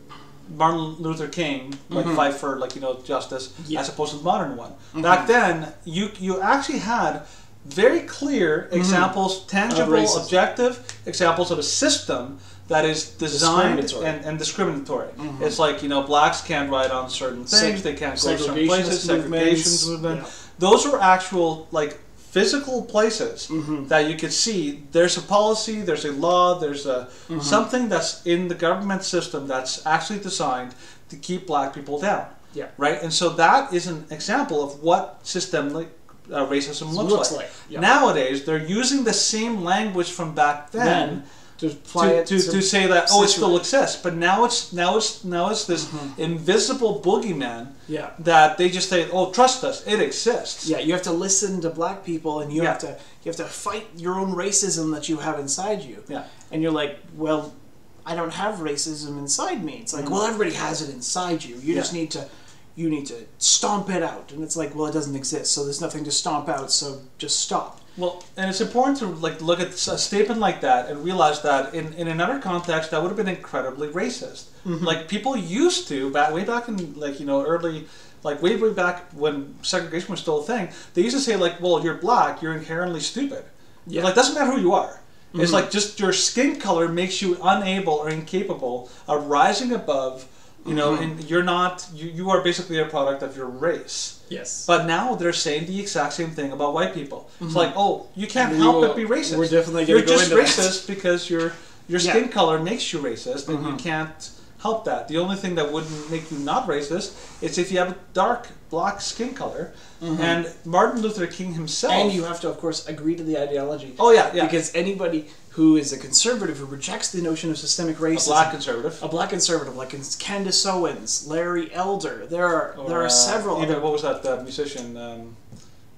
Martin Luther King like fight for like you know justice Yeah. as opposed to the modern one. Back then, you you actually had very clear examples, tangible, objective examples of a system that is designed and, and discriminatory. It's like you know blacks can't ride on certain things, they can't go to certain places, segregationist movement. yeah. Those are actual like physical places Mm-hmm. that you could see. There's a policy, there's a law, there's a Mm-hmm. something that's in the government system that's actually designed to keep black people down. Yeah. Right, and so that is an example of what systemic uh, racism looks, Looks like. like, yeah. Nowadays, they're using the same language from back then, Then to apply to, it to, to say that oh, it still exists. But now it's now it's now it's this Mm-hmm. invisible boogeyman Yeah. that they just say, oh, trust us, it exists. Yeah, you have to listen to black people and you Yeah. have to you have to fight your own racism that you have inside you. Yeah. And you're like, well, I don't have racism inside me. It's like, well, everybody has it inside you. You just Mm-hmm. Need to you need to stomp it out. And it's like, well, it doesn't exist, so there's nothing to stomp out, so just stop. Well, and it's important to like look at a statement like that and realize that in, in another context that would have been incredibly racist. Mm-hmm. Like people used to back way back in like you know early like way way back when segregation was still a thing. They used to say like, well, you're black, you're inherently stupid. Yeah. Like doesn't matter who you are. It's mm-hmm. like just your skin color makes you unable or incapable of rising above. You know, and you're not. You, you are basically a product of your race. Yes. But now they're saying the exact same thing about white people. It's like, oh, you can't help will- but be racist. we're definitely You're gonna go just into that. racist because your your Yeah. skin color makes you racist, and Mm-hmm. you can't help that. The only thing that wouldn't make you not racist is if you have a dark black skin color. And Martin Luther King himself. Mm-hmm. And you have to, of course, agree to the ideology. oh yeah, yeah. Because anybody who is a conservative who rejects the notion of systemic racism. a black conservative. a black conservative like Candace Owens, Larry Elder, there are there are uh, several Even what was that uh, musician? Um,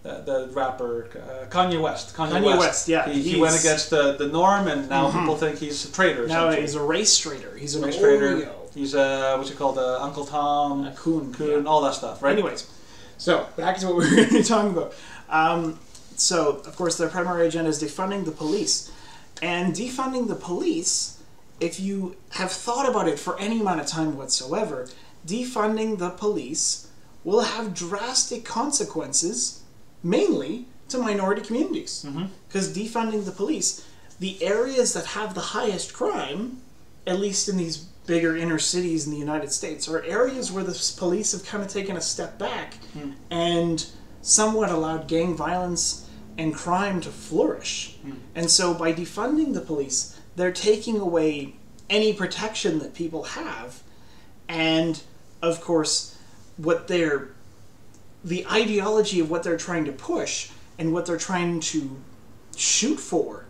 the, the rapper uh, Kanye West. Kanye, Kanye West, yeah, He, he went against the, the norm, and now Mhm. people think he's a traitor. now he's a race traitor. He's a race trader. Oreo. He's a what's he called? Uh, Uncle Tom, A coon. Coon, yeah. all that stuff, right? Anyways, so back to what we were talking about. Um, so, of course, their primary agenda is defunding the police. And defunding the police, if you have thought about it for any amount of time whatsoever, defunding the police will have drastic consequences, mainly to minority communities. Mhm. Because defunding the police, the areas that have the highest crime, at least in these bigger inner cities in the United States, are areas where the police have kind of taken a step back Hmm. and somewhat allowed gang violence and crime to flourish. Hmm. And so by defunding the police, they're taking away any protection that people have. And of course, what they're the ideology of what they're trying to push and what they're trying to shoot for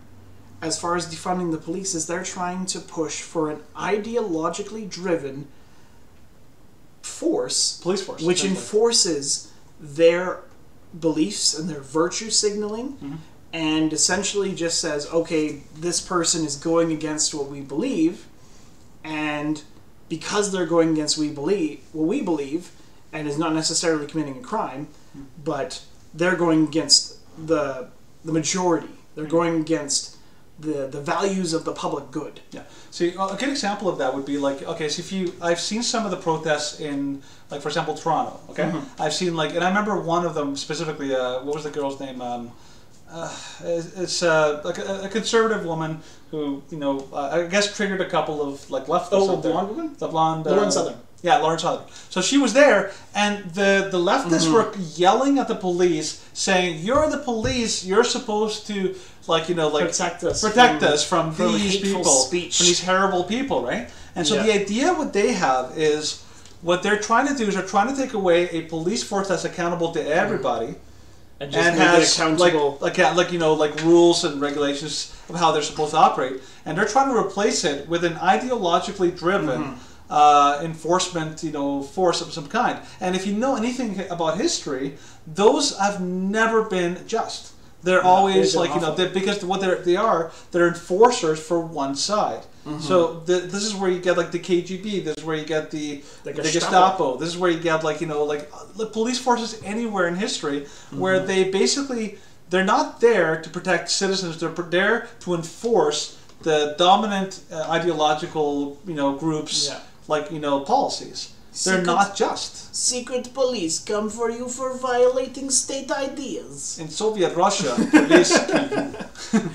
as far as defunding the police is they're trying to push for an ideologically driven force Police force, which enforces their beliefs and their virtue signaling Mhm. and essentially just says okay this person is going against what we believe and because they're going against we believe what we believe and is not necessarily committing a crime but they're going against the the majority. They're going against the the values of the public good Yeah. See, a good example of that would be like, okay, so if you, I've seen some of the protests in, like, for example, Toronto. Okay, Mhm. I've seen like, and I remember one of them specifically. Uh, what was the girl's name? Um, uh, it's uh, like a, a conservative woman who, you know, uh, I guess triggered a couple of like leftists. Oh, there. blonde woman? The blonde. Lauren uh, Southern. Yeah, Lauren Southern. So she was there, and the the leftists Mhm. were yelling at the police, saying, "You're the police. You're supposed to, like, you know, like protect us protect from- us from, from these people, speech. from these terrible people, right? And so Yeah. the idea what they have is what they're trying to do is they're trying to take away a police force that's accountable to everybody and just and make has accountable like, like like you know like rules and regulations of how they're supposed to operate, and they're trying to replace it with an ideologically driven. Mm-hmm. Uh, enforcement, you know, force of some kind. And if you know anything about history, those have never been just. They're always they've been like you know awful. they because what they're, they are they're enforcers for one side. Mm-hmm. So the, this is where you get like the KGB. This is where you get the The the, Gestapo. Gestapo. This is where you get like you know like the police forces anywhere in history where Mm-hmm. they basically they're not there to protect citizens. They're there to enforce the dominant uh, ideological you know groups Yeah. Like you know policies. They're Secret- not just. Secret police come for you for violating state ideas. In Soviet Russia, police kill you.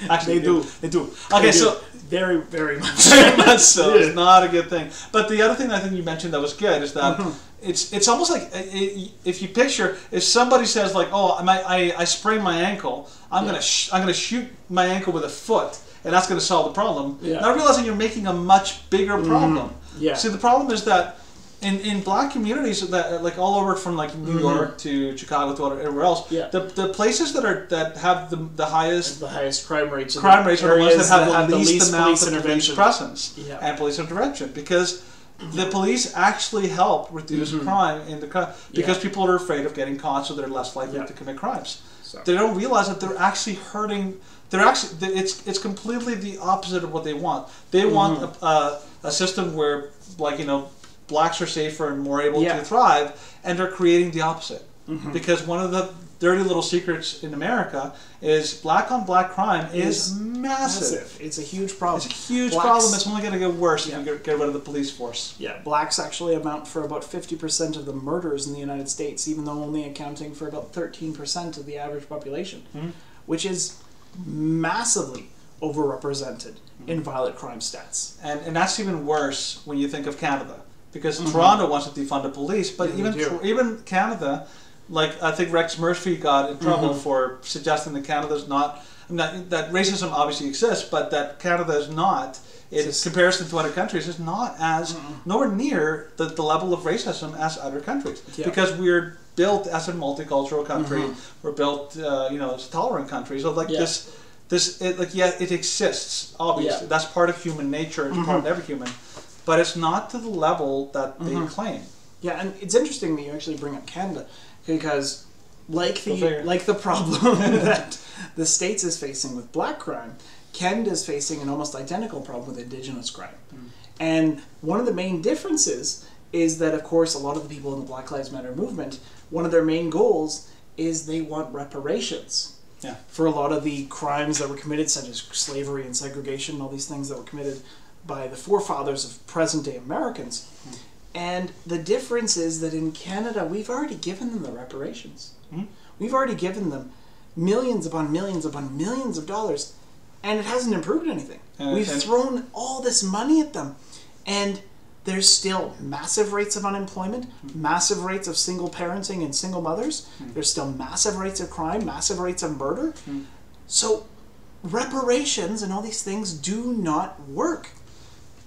Actually, They do. They do. Okay, They do. so very, very much. very much so. Yeah. It's not a good thing. But the other thing I think you mentioned that was good is that Mhm. it's it's almost like i i if you picture if somebody says like oh my, I I sprained my ankle I'm Yeah. gonna sh- I'm gonna shoot my ankle with a foot and that's gonna solve the problem. Yeah. Mm-hmm. Not realizing you're making a much bigger problem. Yeah. See the problem is that. In, in black communities that like all over from like New Mhm. York to Chicago to everywhere else, Yeah. the, the places that are that have the, the highest the highest crime rates. crime rates are the ones that have the, least, amount police of police presence Yeah. and police intervention because the police actually help reduce Mhm. crime in the crime because Yeah. people are afraid of getting caught, so they're less likely Yeah. to commit crimes. So. They don't realize that they're actually hurting. They're actually th- it's it's completely the opposite of what they want. They want Mm-hmm. a, a, a system where like you know blacks are safer and more able Yeah. to thrive, and they're creating the opposite Mhm. because one of the dirty little secrets in America is black on black crime is, Is massive. Massive. It's a huge problem. It's a huge Blacks- problem. It's only going to get worse Yeah. if you get, get rid of the police force. Yeah, blacks actually amount for about 50% of the murders in the United States, even though only accounting for about 13% of the average population, Mhm. which is massively overrepresented in violent crime stats. And, and that's even worse when you think of Canada. Because Mhm. Toronto wants to defund the police, but Yeah, even even Canada, like I think Rex Murphy got in trouble Mhm. for suggesting that Canada's not not, that racism obviously exists, but that Canada is not. In Just- comparison to other countries, is not as nowhere near the, the level of racism as other countries Yeah. because we're built as a multicultural country. Mhm. We're built, uh, you know, as a tolerant country. So like Yeah. this, this, it, like yeah, it exists. Obviously, Yeah. that's part of human nature. It's part of every human, but it's not to the level that they Mhm. claim. Yeah, and it's interesting that you actually bring up Canada because, like the like the problem that the states is facing with black crime, Canada is facing an almost identical problem with Indigenous crime. Hmm. And one of the main differences is that, of course, a lot of the people in the Black Lives Matter movement, one of their main goals is they want reparations Yeah. for a lot of the crimes that were committed, such as slavery and segregation, and all these things that were committed by the forefathers of present day Americans. And the difference is that in Canada, we've already given them the reparations. Mhm. We've already given them millions upon millions upon millions of dollars, and it hasn't improved anything. We've thrown all this money at them, and there's still massive rates of unemployment, massive rates of single parenting and single mothers. Hmm. There's still massive rates of crime, massive rates of murder. Hmm. So, reparations and all these things do not work.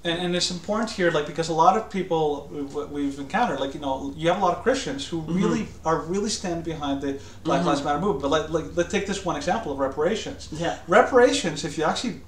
And, and it's important here, like because a lot of people we- we've encountered, like you know, you have a lot of Christians who Mm-hmm. really are really stand behind the Black Lives mm-hmm. Matter movement. But like, like let's take this one example of reparations. Yeah. Reparations, if you actually,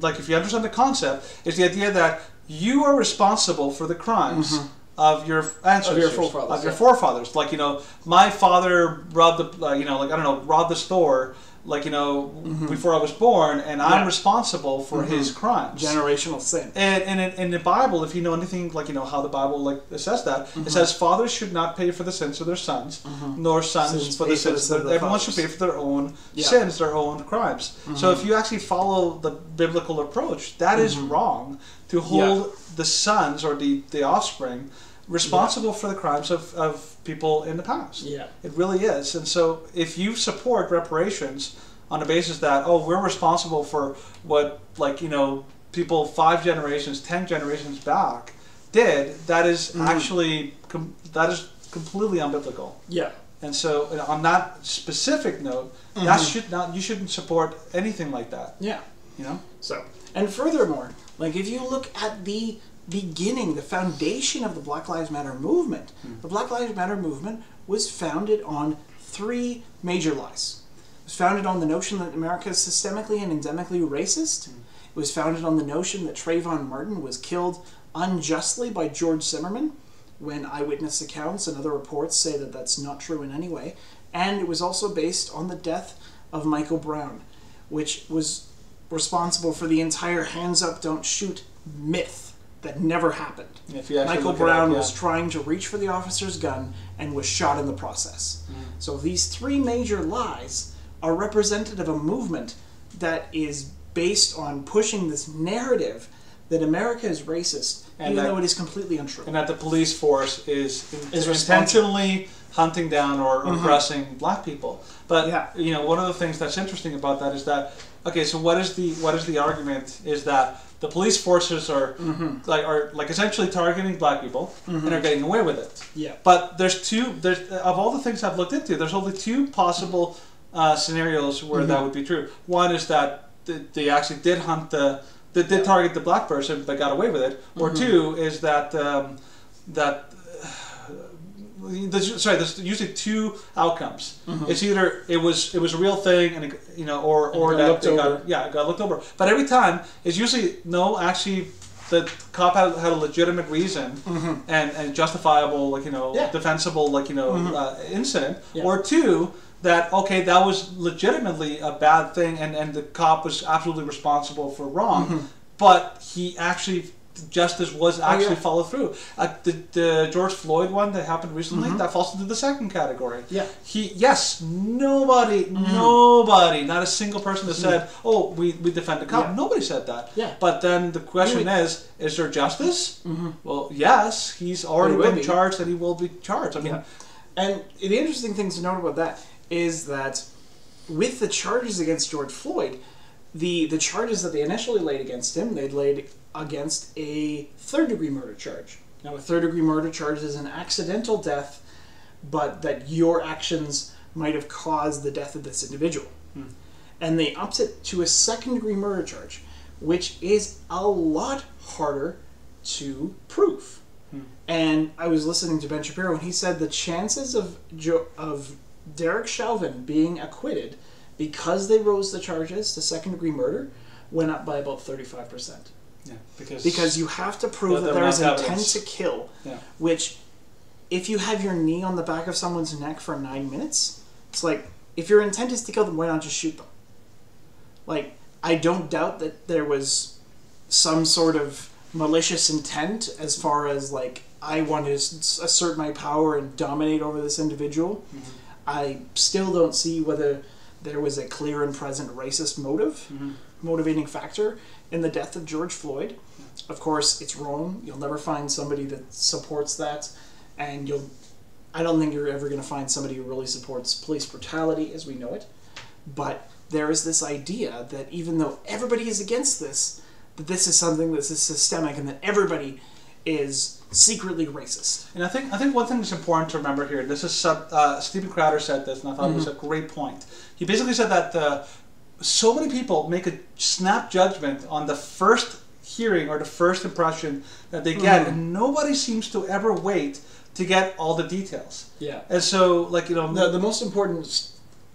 like, if you understand the concept, is the idea that you are responsible for the crimes. Of your ancestors, forefathers, of your yeah. forefathers. Like you know, my father robbed the, uh, you know, like I don't know, robbed the store, like you know, mm-hmm. before I was born, and I'm responsible for mm-hmm. his crimes. Generational sin. And, and in, in the Bible, if you know anything, like you know how the Bible like says that, Mm-hmm. it says fathers should not pay for the sins of their sons, mm-hmm. nor sons Sins for the sins. of their everyone should pay for their own Yeah. sins, their own crimes. So if you actually follow the biblical approach, that is wrong to hold the sons or the, the offspring responsible for the crimes of, of people in the past. Yeah. It really is. And so if you support reparations on the basis that, oh, we're responsible for what, like, you know, people five generations, ten generations back did, that is mm-hmm. actually, com- that is completely unbiblical. Yeah. And so on that specific note, that mm-hmm. should not, you shouldn't support anything like that, Yeah. you know? So, and furthermore, like if you look at the beginning, the foundation of the Black Lives Matter movement, hmm. the Black Lives Matter movement was founded on three major lies. It was founded on the notion that America is systemically and endemically racist. Hmm. It was founded on the notion that Trayvon Martin was killed unjustly by George Zimmerman, when eyewitness accounts and other reports say that that's not true in any way. And it was also based on the death of Michael Brown, which was responsible for the entire hands up, don't shoot myth that never happened. If you Michael Brown up, yeah. was trying to reach for the officer's gun and was shot in the process. Mm. So these three major lies are representative of a movement that is based on pushing this narrative that America is racist, And even that- though it is completely untrue. and that the police force Is is intentionally hunting down or mm-hmm. oppressing black people. But Yeah. you know, one of the things that's interesting about that is that okay, so what is the what is the argument is that the police forces are mm-hmm. like are like essentially targeting black people and mm-hmm. are getting away with it. Yeah. But there's two there's of all the things I've looked into, there's only two possible uh, scenarios where that would be true. One is that th- they actually did hunt the they did target the black person but got away with it. Or two is that um, that there's, sorry, there's usually two outcomes. It's either it was it was a real thing, and it, you know, or or that got yeah, it got looked over. But every time it's usually no, actually, the cop had, had a legitimate reason and and justifiable, like you know, Yeah. defensible, like you know, uh, incident. Yeah. Or two. That okay, that was legitimately a bad thing, and, and the cop was absolutely responsible for wrong, but he actually justice was oh, actually yeah. followed through. Uh, the, the George Floyd one that happened recently mm-hmm. that falls into the second category. Yeah. He yes, nobody, mm. nobody, not a single person that mm. said, "Oh, we, we defend the cop." Yeah. Nobody said that. Yeah. But then the question is, is there justice? Mm-hmm. Well, yes, he's already been be. charged, and he will be charged. I mean, Yeah. And the interesting thing to note about that is that with the charges against George Floyd, the, the charges that they initially laid against him, they'd laid against a third degree murder charge. Now, a third degree murder charge is an accidental death, but that your actions might have caused the death of this individual. Hmm. and they upped it to a second degree murder charge, which is a lot harder to prove. Hmm. And I was listening to Ben Shapiro, and he said the chances of jo- of Derek Chauvin being acquitted because they rose the charges to second degree murder went up by about thirty five percent. Yeah, because Because you have to prove that there is intent to kill, Yeah. which, if you have your knee on the back of someone's neck for nine minutes, it's like if your intent is to kill them, why not just shoot them? Like I don't doubt that there was some sort of malicious intent as far as like I want to assert my power and dominate over this individual. Mm-hmm. I still don't see whether there was a clear and present racist motive, motivating factor in the death of George Floyd. Of course, it's wrong. You'll never find somebody that supports that, and you'll. I don't think you're ever going to find somebody who really supports police brutality as we know it. But there is this idea that even though everybody is against this, that this is something that is systemic and that everybody is secretly racist. And I think I think one thing that's important to remember here. This is sub, uh, Steven Crowder said this, and I thought it was a great point. He basically said that uh, so many people make a snap judgment on the first hearing or the first impression that they get, and nobody seems to ever wait to get all the details. Yeah. And so, like you know, The, the most important,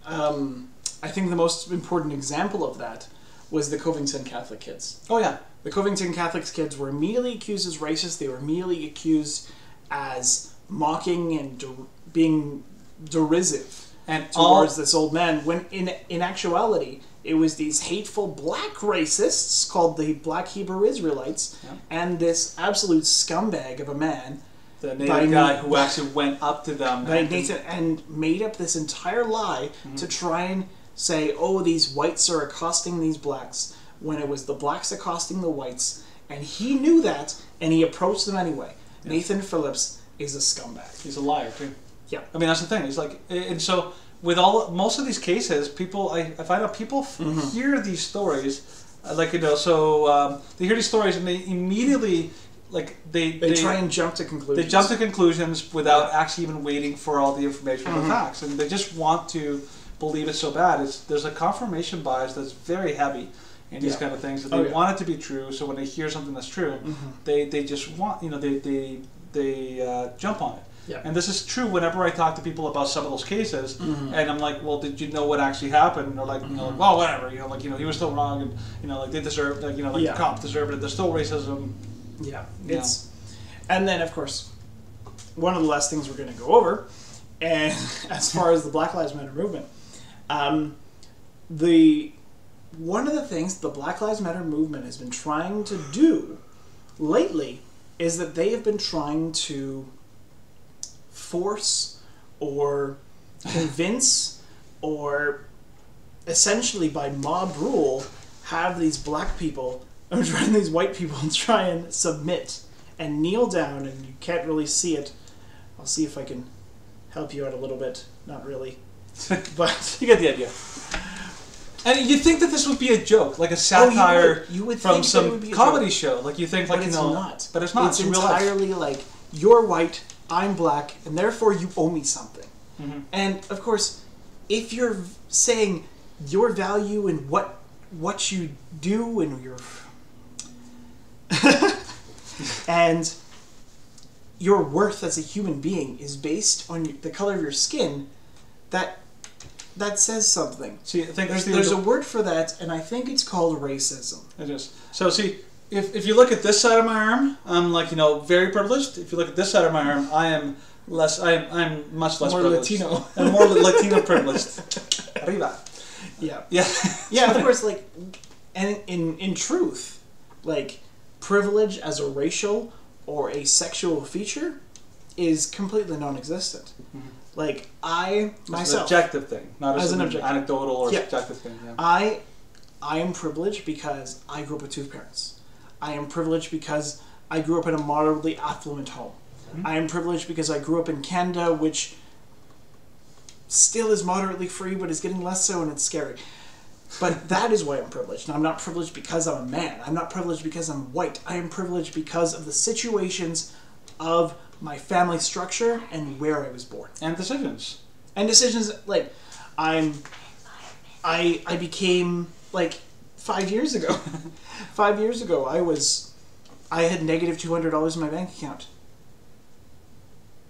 um, I think the most important example of that was the Covington Catholic kids. oh yeah, The Covington Catholic kids were immediately accused as racist. They were immediately accused as mocking and der- being derisive and all towards this old man. When in in actuality, it was these hateful black racists called the Black Hebrew Israelites, Yeah. and this absolute scumbag of a man the native guy who actually went up to them. by and- Nathan and made up this entire lie mm-hmm. to try and say, "Oh, these whites are accosting these blacks," when it was the blacks accosting the whites, and he knew that, and he approached them anyway. Nathan Phillips is a scumbag. He's a liar too. Yeah. I mean that's the thing. It's like, and so with all most of these cases, people I, I find out people Mm-hmm. hear these stories, uh, like you know, so um, they hear these stories and they immediately like they They, try and jump to conclusions. they jump to conclusions without actually even waiting for all the information and the facts, and they just want to believe it so bad. It's there's a confirmation bias that's very heavy in these Yeah. kind of things. That Oh, they yeah. Mm-hmm. want it to be true, so when they hear something that's true, they they just want you know they they they uh, jump on it. Yeah. And this is true whenever I talk to people about some of those cases, Mm-hmm. and I'm like, "Well, did you know what actually happened?" Or like, you know, like, "Well, whatever," you know, like, you know, he was still wrong, and you know, like they deserve, like, you know, like Yeah. the cop deserved it. There's still racism. Yeah, it's, and then of course, one of the last things we're going to go over, and as far as the Black Lives Matter movement, um, the one of the things the Black Lives Matter movement has been trying to do lately is that they have been trying to force or convince or essentially by mob rule have these black people or these white people try and submit and kneel down and you can't really see it i'll see if i can help you out a little bit not really but You get the idea. And you think that this would be a joke, like a satire oh, would. You would from some it would be a comedy joke. show. Like you think, like but you it's know, not but it's not. it's It's, entirely like you're white i'm black and therefore you owe me something Mm-hmm. and of course if you're saying your value and what what you do and your and your worth as a human being is based on the color of your skin that that says something See, I think there's, Steve, there's a word for that and i think it's called racism It is. So see, if, if you look at this side of my arm, I'm like you know very privileged. If you look at this side of my arm, I am less. I am I'm much less More privileged. Latino. I'm more Latino privileged. Arriba. yeah Yeah. yeah of course like and in in truth like privilege as a racial or a sexual feature is completely non-existent mm-hmm. like i It's an objective thing, not as, As an an anecdotal or Yeah. subjective thing. Yeah. i i am privileged because i grew up with two parents i am privileged because i grew up in a moderately affluent home mm-hmm. i am privileged because i grew up in canada which still is moderately free but is getting less so and it's scary But that is why I'm privileged. And I'm not privileged because I'm a man. I'm not privileged because I'm white. I am privileged because of the situations of my family structure and where I was born. and decisions. And decisions like I'm I I became like five years ago. five years ago, I was I had negative two hundred dollars in my bank account,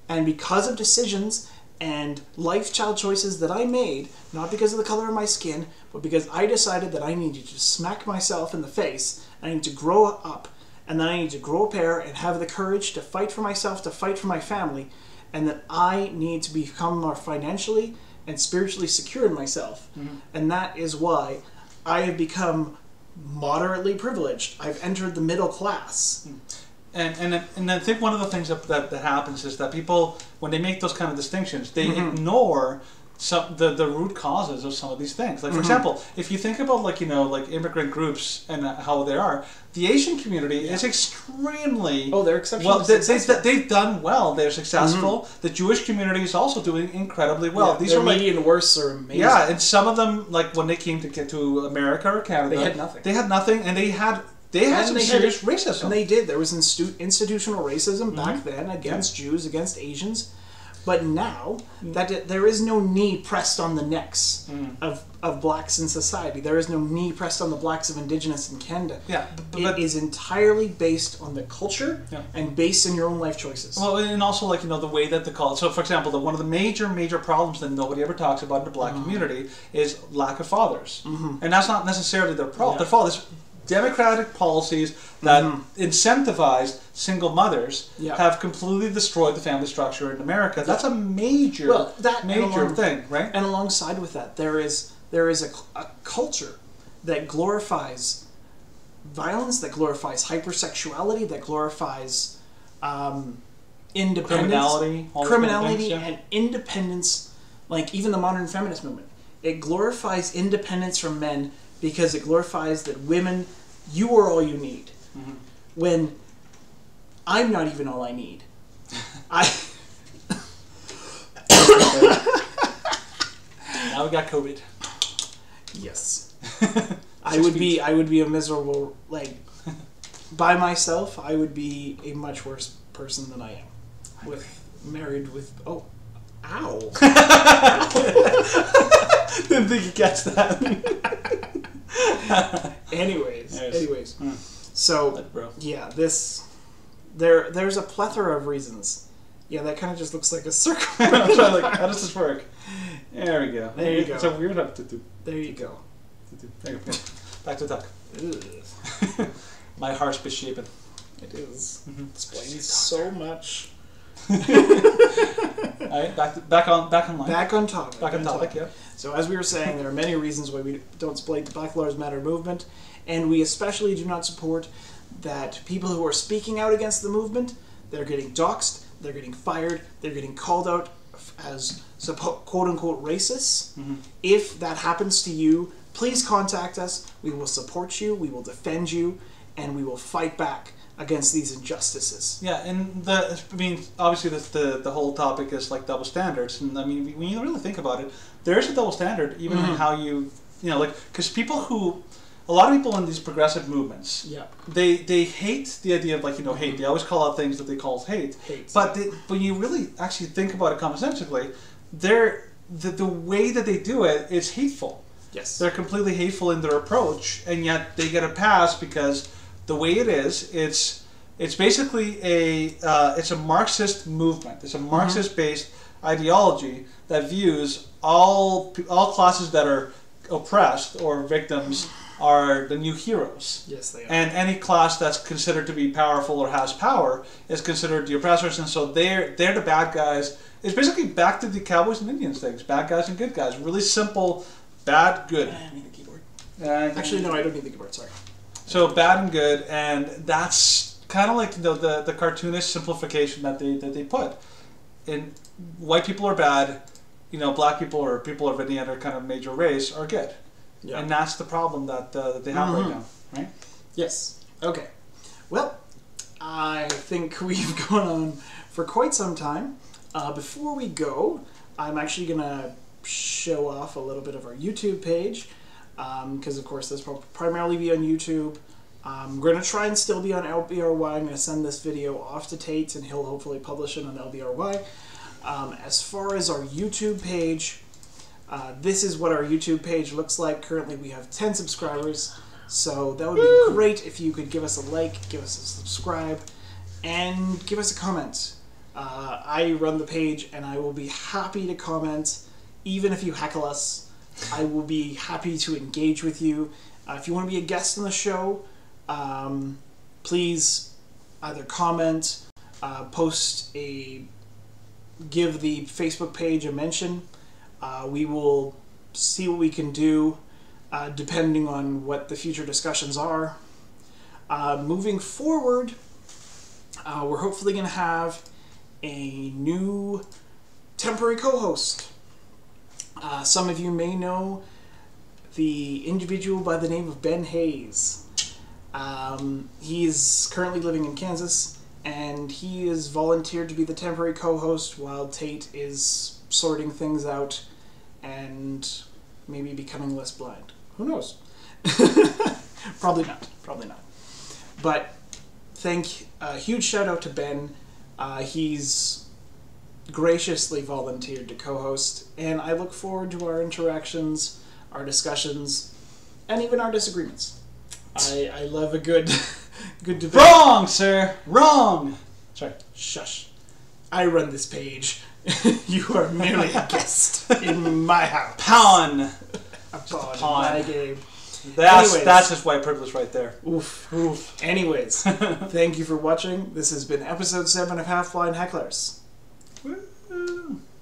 and because of decisions and lifestyle choices that I made, not because of the color of my skin, but because I decided that I needed to smack myself in the face. I need to grow up, and then I need to grow a pair and have the courage to fight for myself, to fight for my family, and that I need to become more financially and spiritually secure in myself. Mm-hmm. And that is why I have become moderately privileged. I've entered the middle class. Hmm. And and and I think one of the things that, that, that happens is that people when they make those kind of distinctions, they mm-hmm. ignore some the, the root causes of some of these things. Like for example, if you think about like you know like immigrant groups and uh, how they are, the Asian community is extremely Oh, they're exceptional. well. they, they, they've done well. They're successful. The Jewish community is also doing incredibly well. Yeah, These are like median worsts are amazing. yeah, and some of them, like when they came to get to America or Canada, They had nothing. They had nothing, and they had they had And some they had- serious racism. And they did. There was instu- institutional racism Mm-hmm. back then against Jews, against Asians. But now Mm. that it- there is no knee pressed on the necks Mm. of, of blacks in society. There is no knee pressed on the blacks of Indigenous in Canada. Yeah, but- It but- is entirely based on the culture Yeah. and based on your own life choices. Well, and also like you know the way that the college. So, for example, the, one of the major major problems that nobody ever talks about in the black Mm-hmm. community is lack of fathers, and that's not necessarily their problem. Yeah. Their fault is democratic policies that incentivize single mothers Mm-hmm. Yeah. have completely destroyed the family structure in America. That's a major Well, that major along- thing, right? And alongside with that, there is there is a, a culture that glorifies violence, that glorifies hypersexuality, that glorifies um, independence, Criminality, all those kind of criminality, things, yeah. and independence. Like even the modern feminist movement, it glorifies independence from men because it glorifies that women, you are all you need. Mm-hmm. When I'm not even all I need. I. now we got COVID. Yes. I would be I would be a miserable like by myself I would be a much worse person than I am. With married with oh ow. Didn't think you'd catch that. anyways. Yes. Anyways. Mm. So yeah, this there there's a plethora of reasons. Yeah, that kind of just looks like a circle. I'm trying like, how does this work? There we go. There you go. It's a weird have to do. there you go. There you go. Back to talk. My heart's misshapen. it is. Mhm. Explains so much. All right, back to, back on back on line. Back on topic. Back on topic. Yeah. So, as we were saying, there are many reasons why we don't support the Black Lives Matter movement, and we especially do not support that people who are speaking out against the movement, they're getting doxxed, they're getting fired, they're getting called out as quote unquote racists. Mm-hmm. If that happens to you, please contact us. We will support you, we will defend you, and we will fight back against these injustices. Yeah, and the I mean, obviously, the, the the whole topic is like double standards, and I mean, when you really think about it, there is a double standard even in mm-hmm. how you, you know, like because people who, a lot of people in these progressive movements, Yeah. they they hate the idea of like you know hate. They mm-hmm. always call out things that they call hate. Hate, But they, when you really actually think about it commonsensically, they're the, the way that they do it is hateful. Yes. They're completely hateful in their approach, and yet they get a pass because the way it is, it's it's basically a uh, it's a Marxist movement. It's a Marxist-based ideology that views all all classes that are oppressed or victims are the new heroes. yes, they are. And any class that's considered to be powerful or has power is considered the oppressors, and so they're they're the bad guys. It's basically back to the Cowboys and Indians things: bad guys and good guys. Really simple, bad, good. I need the keyboard. Uh, Actually, no, I don't need the keyboard. Sorry. So bad and good, and that's kind of like the, the the cartoonish simplification that they that they put. In white people are bad, you know, black people or people of any other kind of major race are good, Yeah. and that's the problem that uh, that they have Mhm. right now, right? Yes. Okay. Well, I think we've gone on for quite some time. Uh, before we go, I'm actually going to show off a little bit of our YouTube page because, of course, this will primarily be on YouTube. Um, we're going to try and still be on LBRY. I'm going to send this video off to Tate and he'll hopefully publish it on LBRY. Um, as far as our YouTube page, Uh, this is what our YouTube page looks like. Currently, we have 10 subscribers, so that would be great if you could give us a like, give us a subscribe, and give us a comment. Uh, I run the page, and I will be happy to comment, even if you heckle us. I will be happy to engage with you. Uh, if you want to be a guest on the show, um, please either comment, uh, post a, give the Facebook page a mention. Uh, we will see what we can do uh, depending on what the future discussions are. Uh, moving forward, uh, we're hopefully going to have a new temporary co host. Uh, some of you may know the individual by the name of Ben Hayes. Um, he's currently living in Kansas, and he is volunteered to be the temporary co-host while Tate is sorting things out and maybe becoming less blind. Who knows? probably not. Probably not. But thank a huge shout out to Ben. Uh, he's graciously volunteered to co-host, and I look forward to our interactions, our discussions, and even our disagreements. I, I love a good good debate. Wrong, sir. Wrong. Sorry. Shush. I run this page. you are merely a guest in my house. Pawn. A pawn, pawn. in my game. That's Anyways. that's just white privilege right there. Oof. Oof. Anyways, thank you for watching. This has been episode 7 of Half Blind Hecklers. Woo.